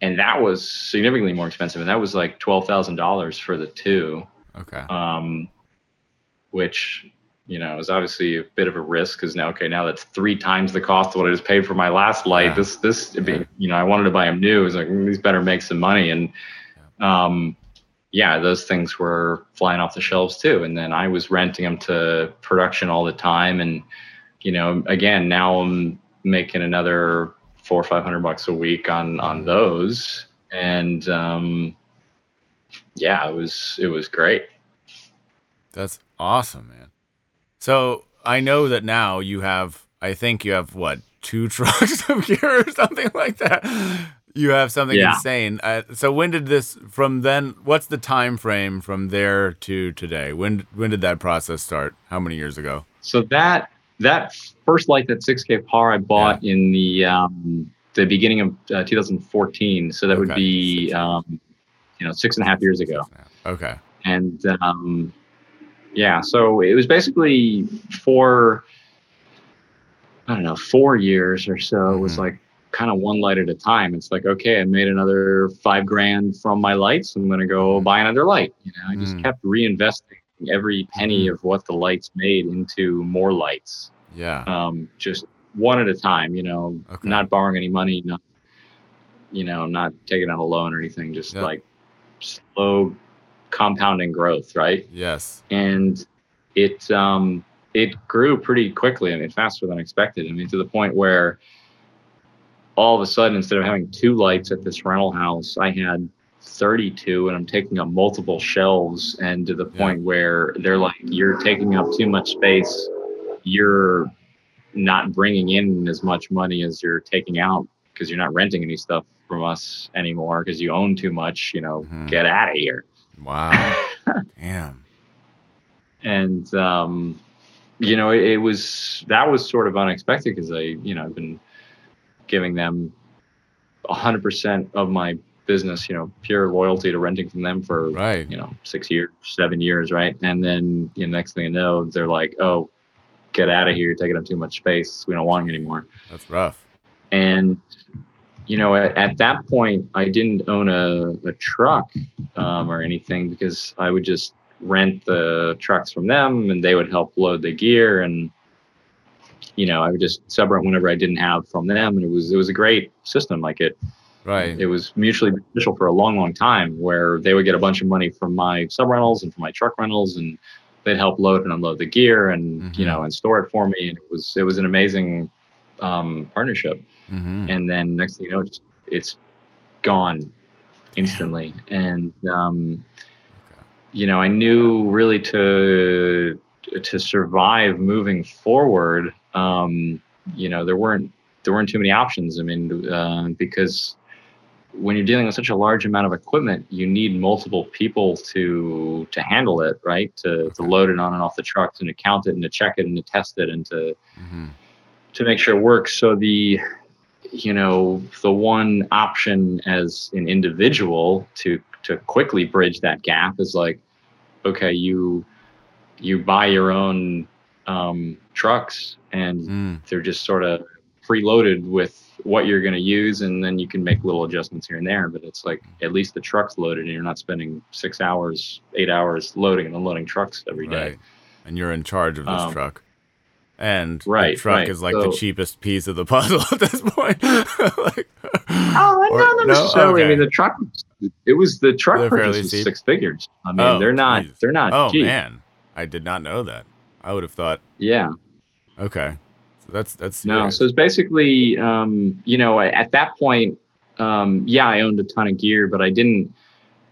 and that was significantly more expensive, and that was like twelve thousand dollars for the two Okay. um, which you know is obviously a bit of a risk because now okay now that's three times the cost of what I just paid for my last light. Yeah. This this Yeah. you know I wanted to buy them new. It's like mm, these better make some money and um, yeah those things were flying off the shelves too. And then I was renting them to production all the time and you know again now I'm making another four or five hundred bucks a week on on those and um, yeah it was it was great. That's awesome, man. So I know that now you have, I think you have what, two trucks of gear or something like that. You have something Yeah. insane. Uh, so when did this? From then, what's the time frame from there to today? When when did that process start? How many years ago? So that that first light, that 6K par, I bought in the um, the beginning of uh, 2014. So that would be um, you know six and a half years ago. Okay. And um, yeah, so it was basically for I don't know four years or so. It was Mhm. like kind of one light at a time. It's like okay, I made another five grand from my lights. I'm gonna go Mhm. buy another light. You know, I just Mm. kept reinvesting every penny Mhm. of what the lights made into more lights Yeah. um, just one at a time, you know, Okay. not borrowing any money. Not, you know, not taking out a loan or anything, just Yeah. like slow compounding growth, right? Yes. and it um it grew pretty quickly. I mean, faster than expected. I mean, to the point where all of a sudden, instead of having two lights at this rental house, I had 32, and I'm taking up multiple shelves. And to the Yeah. point where they're like, "You're taking up too much space. You're not bringing in as much money as you're taking out because you're not renting any stuff from us anymore because you own too much. You know, Mhm. get out of here." Wow. Damn. and um, you know it, it was that was sort of unexpected because I you know I've been giving them hundred percent of my business you know pure loyalty to renting from them for Right. you know six years seven years right? And then you know, next thing you know they're like oh get out of here. You're taking up too much space. We don't want you anymore. That's rough. and you know at, at that point i didn't own a, a truck um, or anything because i would just rent the trucks from them and they would help load the gear and you know i would just sub rent whenever i didn't have from them. And it was it was a great system. Like it Right. it was mutually beneficial for a long long time where they would get a bunch of money from my sub rentals and from my truck rentals and they'd help load and unload the gear and you Mhm. know and store it for me. And it was it was an amazing um, partnership. Hmm and then next thing you know it's, it's gone instantly. And um, you know i knew really to to survive moving forward um, you know there weren't there weren't too many options. I mean uh, because when you're dealing with such a large amount of equipment you need multiple people to to handle it right to, to load it on and off the trucks and to count it and to check it and to test it and to hmm to make sure it works. So the you know the one option as an individual to to quickly bridge that gap is like okay you you buy your own um, trucks and Mm. they're just sort of preloaded with what you're going to use and then you can make little adjustments here and there but it's like at least the truck's loaded and you're not spending six hours eight hours loading and unloading trucks every day Right. And you're in charge of this Um, truck. And right, the truck right. is like the cheapest piece of the puzzle at this point. like, Oh, Or- not no? necessarily. I Okay. mean, the truck. It was the truck They're purchase was six figures. I mean, Oh, they're not. geez. They're not oh cheap. man, I did not know that. I would have thought, Yeah. okay, so that's that's No. serious. So it's basically, um, you know, at that point, um, yeah, I owned a ton of gear, but I didn't.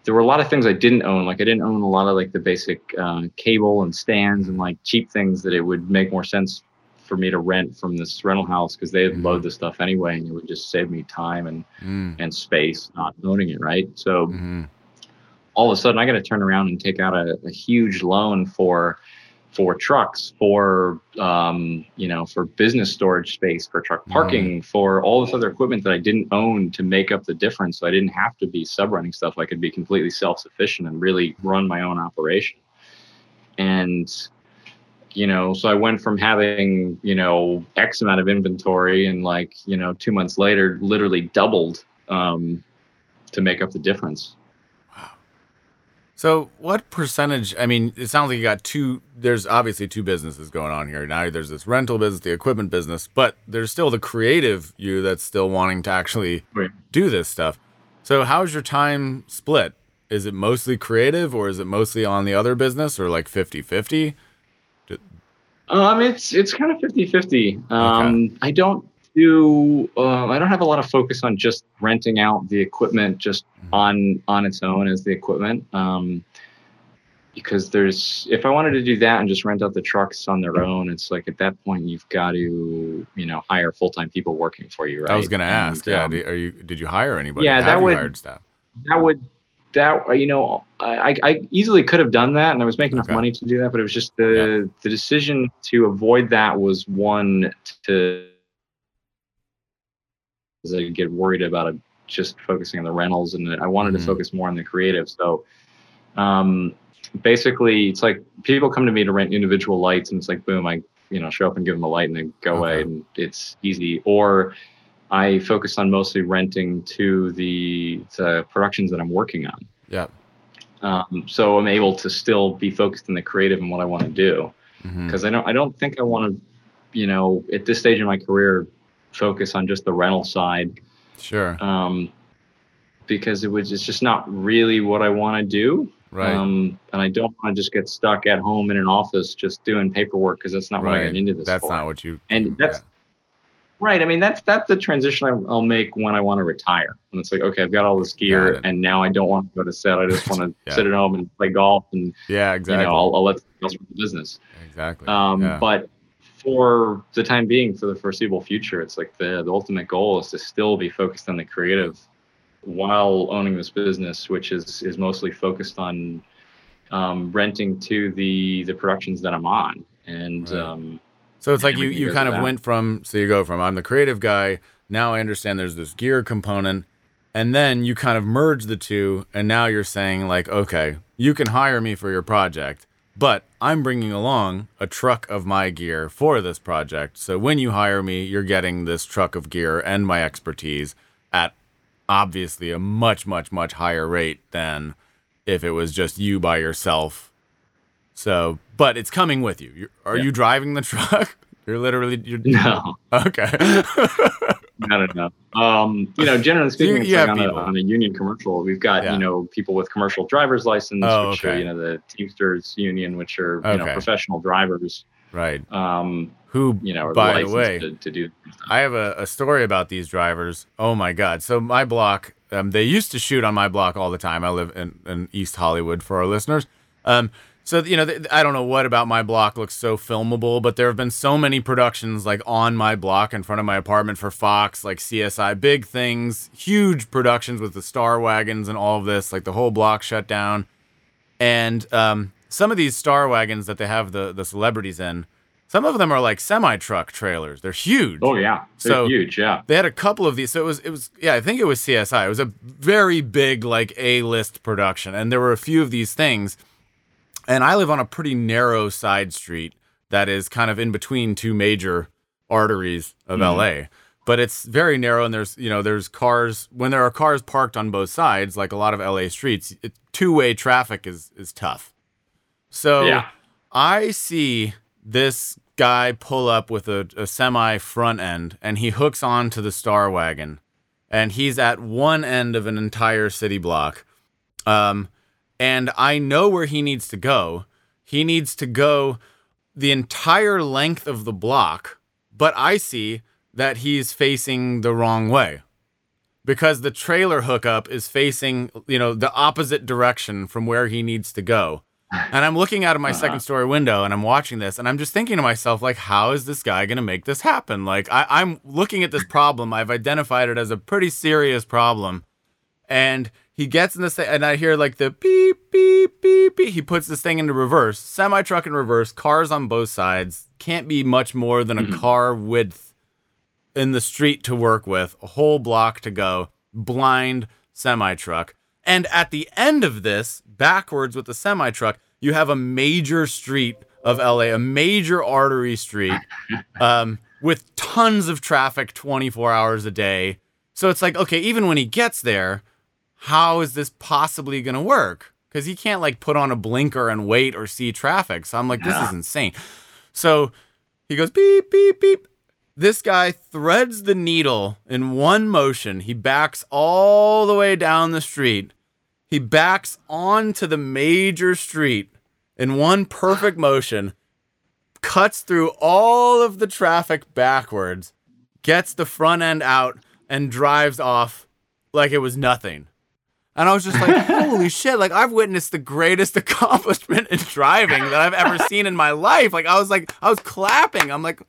There were a lot of things I didn't own. Like I didn't own a lot of like the basic uh, cable and stands and like cheap things that it would make more sense for me to rent from this rental house because they'd Mhm. load the stuff anyway, and it would just save me time and Mm, and space not owning it. Right. So. mhm. all of a sudden I got to turn around and take out a, a huge loan for for trucks, for um, you know, for business storage space, for truck parking, for all this other equipment that I didn't own to make up the difference. So I didn't have to be sub running stuff. I could be completely self sufficient and really run my own operation. And you know, so I went from having you know X amount of inventory and like you know two months later, literally doubled um, to make up the difference. So, what percentage? I mean, it sounds like you got two. There's obviously two businesses going on here. Now, there's this rental business, the equipment business, but there's still the creative you that's still wanting to actually Right. do this stuff. So, how's your time split? Is it mostly creative or is it mostly on the other business or like 50 50? Um, it's it's kind of 50-50. Um, I don't do uh, I don't have a lot of focus on just renting out the equipment just Mhm. on on its own as the equipment. Um, because there's if I wanted to do that and just rent out the trucks on their own, it's like at that point you've got to you know hire full time people working for you, right? I was going to And, ask. Yeah. um, Are you, did you hire anybody? Yeah, Have that would- that would that you know I, I easily could have done that and I was making enough Okay. money to do that, but it was just the the decision to avoid that was one to because I get worried about it just focusing on the rentals and I wanted Mhm. to focus more on the creative. So um basically it's like people come to me to rent individual lights and it's like boom, I you know show up and give them a light and they go away and it's easy. Or I focus on mostly renting to the, the productions that I'm working on. Yeah. Um, so I'm able to still be focused in the creative and what I want to do Mhm. because I don't I don't think I want to, you know, at this stage in my career, focus on just the rental side. Sure. Um, because it was it's just not really what I want to do. Right. Um, and I don't want to just get stuck at home in an office just doing paperwork because that's not what I right. got into this That's for. not what you. And that's right. I mean, that's that's the transition I- I'll make when I want to retire. And it's like, okay, I've got all this gear, and now I don't want to go to set. I just want to Yeah. sit at home and play golf, and Yeah. you Exactly. know, I'll, I'll let someone else run the business. exactly. Um, yeah. But for the time being, for the foreseeable future, it's like the, the ultimate goal is to still be focused on the creative while owning this business, which is is mostly focused on um, renting to the the productions that I'm on. And Right. um, So it's like you, you kind of that. went from so you go from I'm the creative guy now I understand there's this gear component and then you kind of merge the two and now you're saying like okay you can hire me for your project but I'm bringing along a truck of my gear for this project so when you hire me you're getting this truck of gear and my expertise at obviously a much much much higher rate than if it was just you by yourself so, but it's coming with you. You're, are Yeah. you driving the truck? You're literally you're no, okay. I don't know. Um, you know, generally So you- speaking, you like on a, on a union commercial, we've got Yeah. you know people with commercial driver's license, Oh, which are you know the Teamsters Union, which are you know professional drivers. right. Um, Who you know, are by the way, to, to do. I have a, a story about these drivers. Oh my god. So my block, um, they used to shoot on my block all the time. I live in, in East Hollywood for our listeners. Um, so you know, th- I don't know what about my block looks so filmable, but there have been so many productions like on my block in front of my apartment for Fox, like CSI, big things, huge productions with the Star Waggons and all of this. Like the whole block shut down, and um, some of these Star Waggons that they have the the celebrities in, some of them are like semi truck trailers. They're huge Oh yeah, they're So- huge. Yeah. they had a couple of these so it was it was yeah i think it was csi it was a very big like a list production and there were a few of these things and i live on a pretty narrow side street that is kind of in between two major arteries of Mhm. la but it's very narrow and there's you know there's cars when there are cars parked on both sides like a lot of la streets two-way traffic is is tough so Yeah. I see this guy pull up with a, a semi front end and he hooks onto the Star Waggon and he's at one end of an entire city block. Um, and I know where he needs to go. He needs to go the entire length of the block, but I see that he's facing the wrong way because the trailer hookup is facing, you know, the opposite direction from where he needs to go. And I'm looking out of my Uh-huh. second story window and I'm watching this and I'm just thinking to myself, like, how is this guy going to make this happen? Like, I, I'm looking at this problem. I've identified it as a pretty serious problem. And he gets in this thing and I hear like the beep, beep, beep, beep. He puts this thing into reverse, semi truck in reverse, cars on both sides. Can't be much more than a Mhm. car width in the street to work with, a whole block to go, blind semi truck. And at the end of this, backwards with the semi truck, you have a major street of LA, a major artery street um, with tons of traffic 24 hours a day. So it's like, okay, even when he gets there, how is this possibly going to work? Because he can't like put on a blinker and wait or see traffic. So I'm like, this Yeah. is insane. So he goes beep, beep, beep. This guy threads the needle in one motion. He backs all the way down the street. He backs onto the major street in one perfect motion, cuts through all of the traffic backwards, gets the front end out, and drives off like it was nothing. And I was just like, holy shit, like I've witnessed the greatest accomplishment in driving that I've ever seen in my life. Like I was like, I was clapping. I'm like,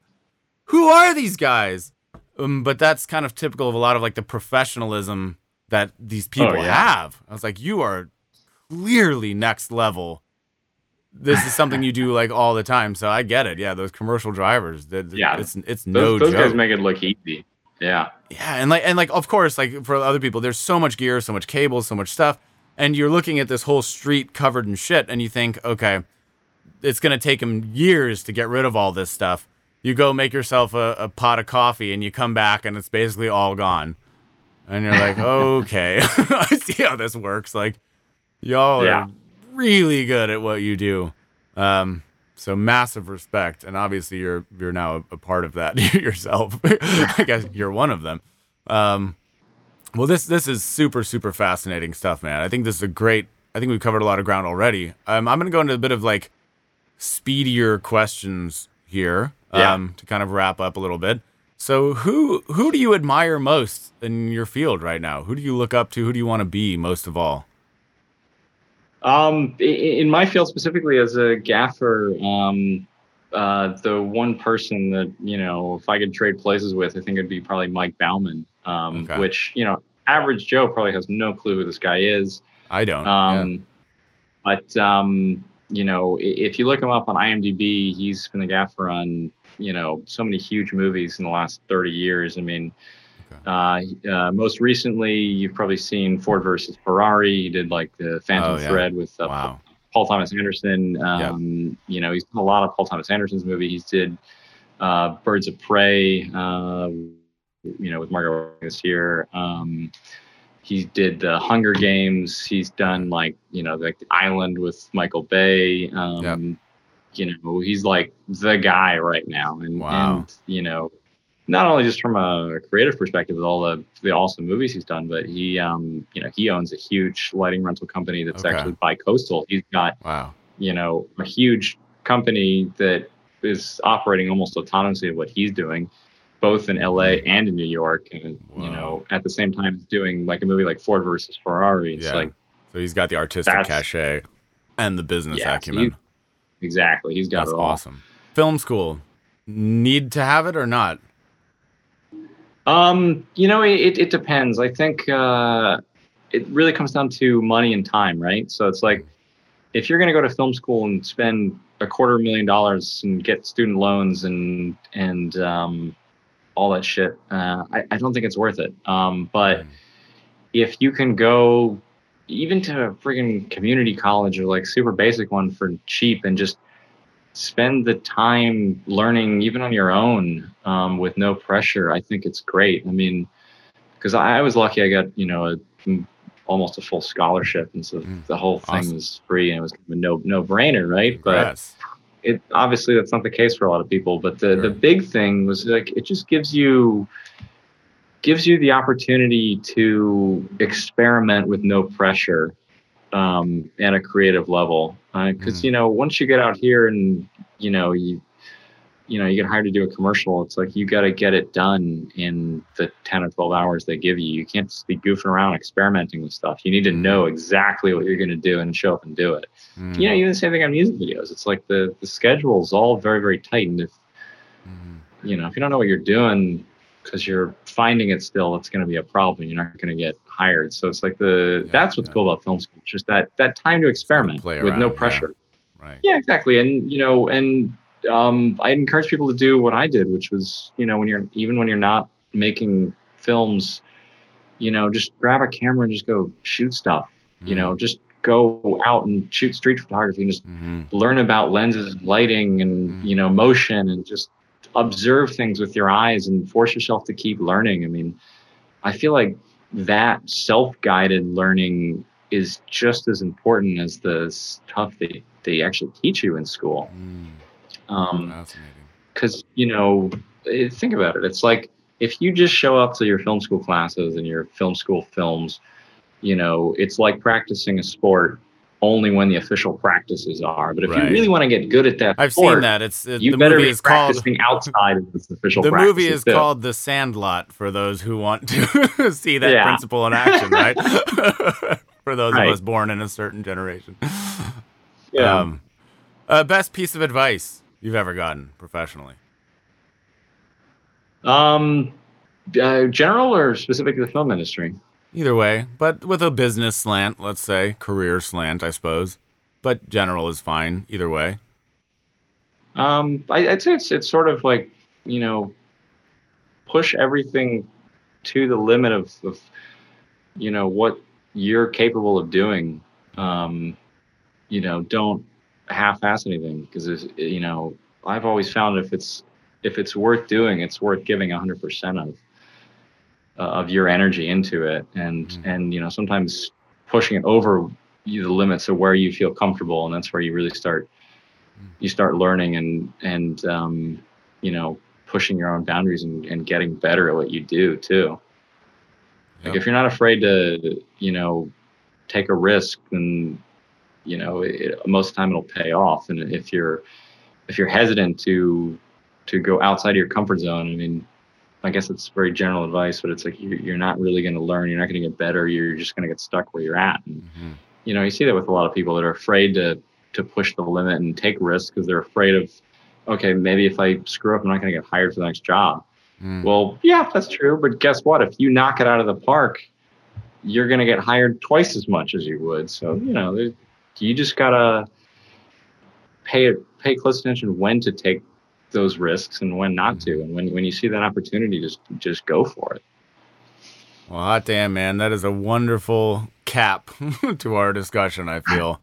who are these guys? Um, but that's kind of typical of a lot of like the professionalism that these people yeah. have. I was like, you are clearly next level. This is something you do like all the time. So I get it. Yeah, those commercial drivers. that- Yeah. it's it's Those, no those joke. guys make it look easy. Yeah. Yeah, and like and like of course, like for other people, there's so much gear, so much cable, so much stuff, and you're looking at this whole street covered in shit, and you think, okay, it's gonna take him years to get rid of all this stuff. You go make yourself a, a pot of coffee, and you come back, and it's basically all gone. And you're like, okay, I see how this works. Like, y'all Yeah. are really good at what you do. Um, so massive respect, and obviously you're you're now a, part of that yourself. I guess you're one of them. Um, Well, this this is super super fascinating stuff, man. I think this is a great. I think we've covered a lot of ground already. Um, I'm going to go into a bit of like speedier questions here Yeah. um, to kind of wrap up a little bit. So, who who do you admire most in your field right now? Who do you look up to? Who do you want to be most of all? Um, in my field specifically, as a gaffer, um, uh, the one person that you know, if I could trade places with, I think it'd be probably Mike Bauman. Um, Okay. which you know, average Joe probably has no clue who this guy is. I don't. yeah. Um, But um, you know, if you look him up on IMDb, he's been the gaffer on you know so many huge movies in the last 30 years. I mean, uh, uh, most recently, you've probably seen Ford versus Ferrari. He did like the Phantom Oh, yeah. Thread with uh, Wow. Paul Thomas Anderson. Um, You know, he's done a lot of Paul Thomas Anderson's movies. He's did uh, Birds of Prey. Uh, you know, with Margot this year. Um, he did the Hunger Games. He's done like you know like the Island with Michael Bay. Um, Yep. You know, he's like the guy right now, and Wow. and you know, not only just from a creative perspective with all the the awesome movies he's done, but he um you know he owns a huge lighting rental company that's Okay. actually bi-coastal. He's got Wow. you know a huge company that is operating almost autonomously of what he's doing both in LA and in New York and Wow. you know at the same time doing like a movie like Ford versus Ferrari it's Yeah. like So he's got the artistic cachet and the business Yeah, acumen. you- exactly he's got That's it all awesome. Film school, need to have it or not? Um, you know, it, it depends. I think uh, it really comes down to money and time, right? So it's like if you're going to go to film school and spend a quarter million dollars and get student loans and and um, all that shit, uh, I, I don't think it's worth it. Um, but if you can go even to a friggin' community college or like super basic one for cheap and just spend the time learning even on your own um, with no pressure. I think it's great. I mean because I, I was lucky i got you know a, almost a full scholarship and so Mm, the whole thing awesome. was free and it was kind of a no no brainer right? But it obviously that's not the case for a lot of people but the the big thing was like it just gives you gives you the opportunity to experiment with no pressure um, at a creative level because Mhm. you know once you get out here and you know you you know you get hired to do a commercial it's like you got to get it done in the 10 or 12 hours they give you you can't just be goofing around experimenting with stuff you need to know exactly what you're going to do and show up and do it Mm, you know, even the same thing on music videos. It's like the the schedule is all very very tight, and if mhm. you know if you don't know what you're doing because you're finding it still, it's going to be a problem. You're not going to get hired. So it's like the Yeah, that's what's yeah. cool about film school. Just that that time to experiment with no around, yeah. pressure. Right. Yeah. exactly. And you know, and um, I encourage people to do what I did, which was you know when you're even when you're not making films, you know, just grab a camera and just go shoot stuff. You know, just go out and shoot street photography and just hmm learn about lenses and lighting and Mhm. you know motion and just observe things with your eyes and force yourself to keep learning. I mean i feel like that self-guided learning is just as important as the stuff that they actually teach you in school. Mm, um, fascinating. because you know eh, think about it. It's like if you just show up to your film school classes and your film school films you know it's like practicing a sport only when the official practices are but if Right. you really want to get good at that I've sport, seen that. It's it, you the better movie be is called outside of this official the movie is too. called The Sandlot for those who want to see that Yeah. principle in action, right? for those Right. of us born in a certain generation. yeah Um, uh, best piece of advice you've ever gotten professionally? um uh, general or specific to the film industry Either way, but with a business slant, let's say, career slant, I suppose. But general is fine either way. Um, I, I'd say it's it's sort of like you know, push everything to the limit of, of you know what you're capable of doing. Um, you know, don't half-ass anything because you know I've always found if it's if it's worth doing, it's worth giving 100% of uh, of your energy into it, and Mhm. and you know sometimes pushing it over you the limits of where you feel comfortable, and that's where you really start you start learning and and um, you know pushing your own boundaries and, and getting better at what you do too. Like if you're not afraid to, you know, take a risk, then you know it, most of the time it'll pay off. And if you're if you're hesitant to to go outside of your comfort zone, I mean, I guess it's very general advice, but it's like you're, you're not really going to learn. You're not going to get better. You're just going to get stuck where you're at. And Mm-hmm. you know, you see that with a lot of people that are afraid to to push the limit and take risks because they're afraid of, okay, maybe if I screw up, I'm not going to get hired for the next job. Mm. Well, yeah, that's true. But guess what? If you knock it out of the park, you're going to get hired twice as much as you would. So, you know, you just got to pay pay close attention when to take those risks and when not to. And when, when you see that opportunity, just just go for it. Well, hot damn, man. That is a wonderful cap to our discussion, I feel.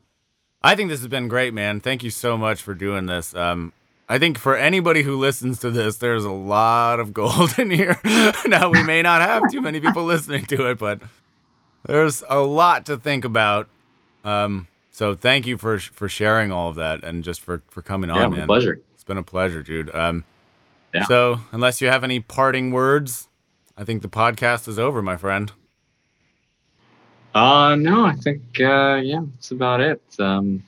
I think this has been great, man. Thank you so much for doing this. Um, I think for anybody who listens to this, there's a lot of gold in here. now, we may not have too many people listening to it, but there's a lot to think about. Um, so thank you for for sharing all of that and just for, for coming on, yeah, my man. pleasure. It's been a pleasure, dude. Um, Yeah. So, unless you have any parting words, I think the podcast is over, my friend. Uh, no, I think, uh, yeah, that's about it. Um,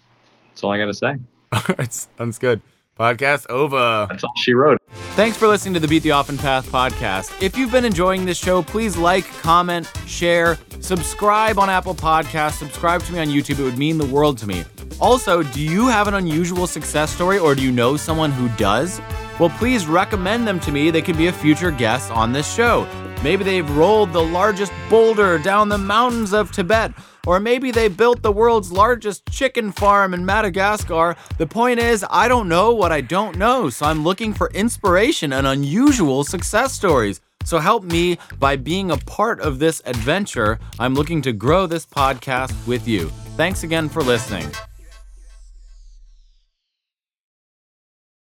that's all I got to say. All right, sounds good. Podcast over. That's all she wrote. Thanks for listening to the Beat the Often Path podcast. If you've been enjoying this show, please like, comment, share, subscribe on Apple Podcasts, subscribe to me on YouTube. It would mean the world to me. Also, do you have an unusual success story or do you know someone who does? Well, please recommend them to me. They could be a future guest on this show. Maybe they've rolled the largest boulder down the mountains of Tibet, or maybe they built the world's largest chicken farm in Madagascar. The point is, I don't know what I don't know, so I'm looking for inspiration and unusual success stories. So help me by being a part of this adventure. I'm looking to grow this podcast with you. Thanks again for listening.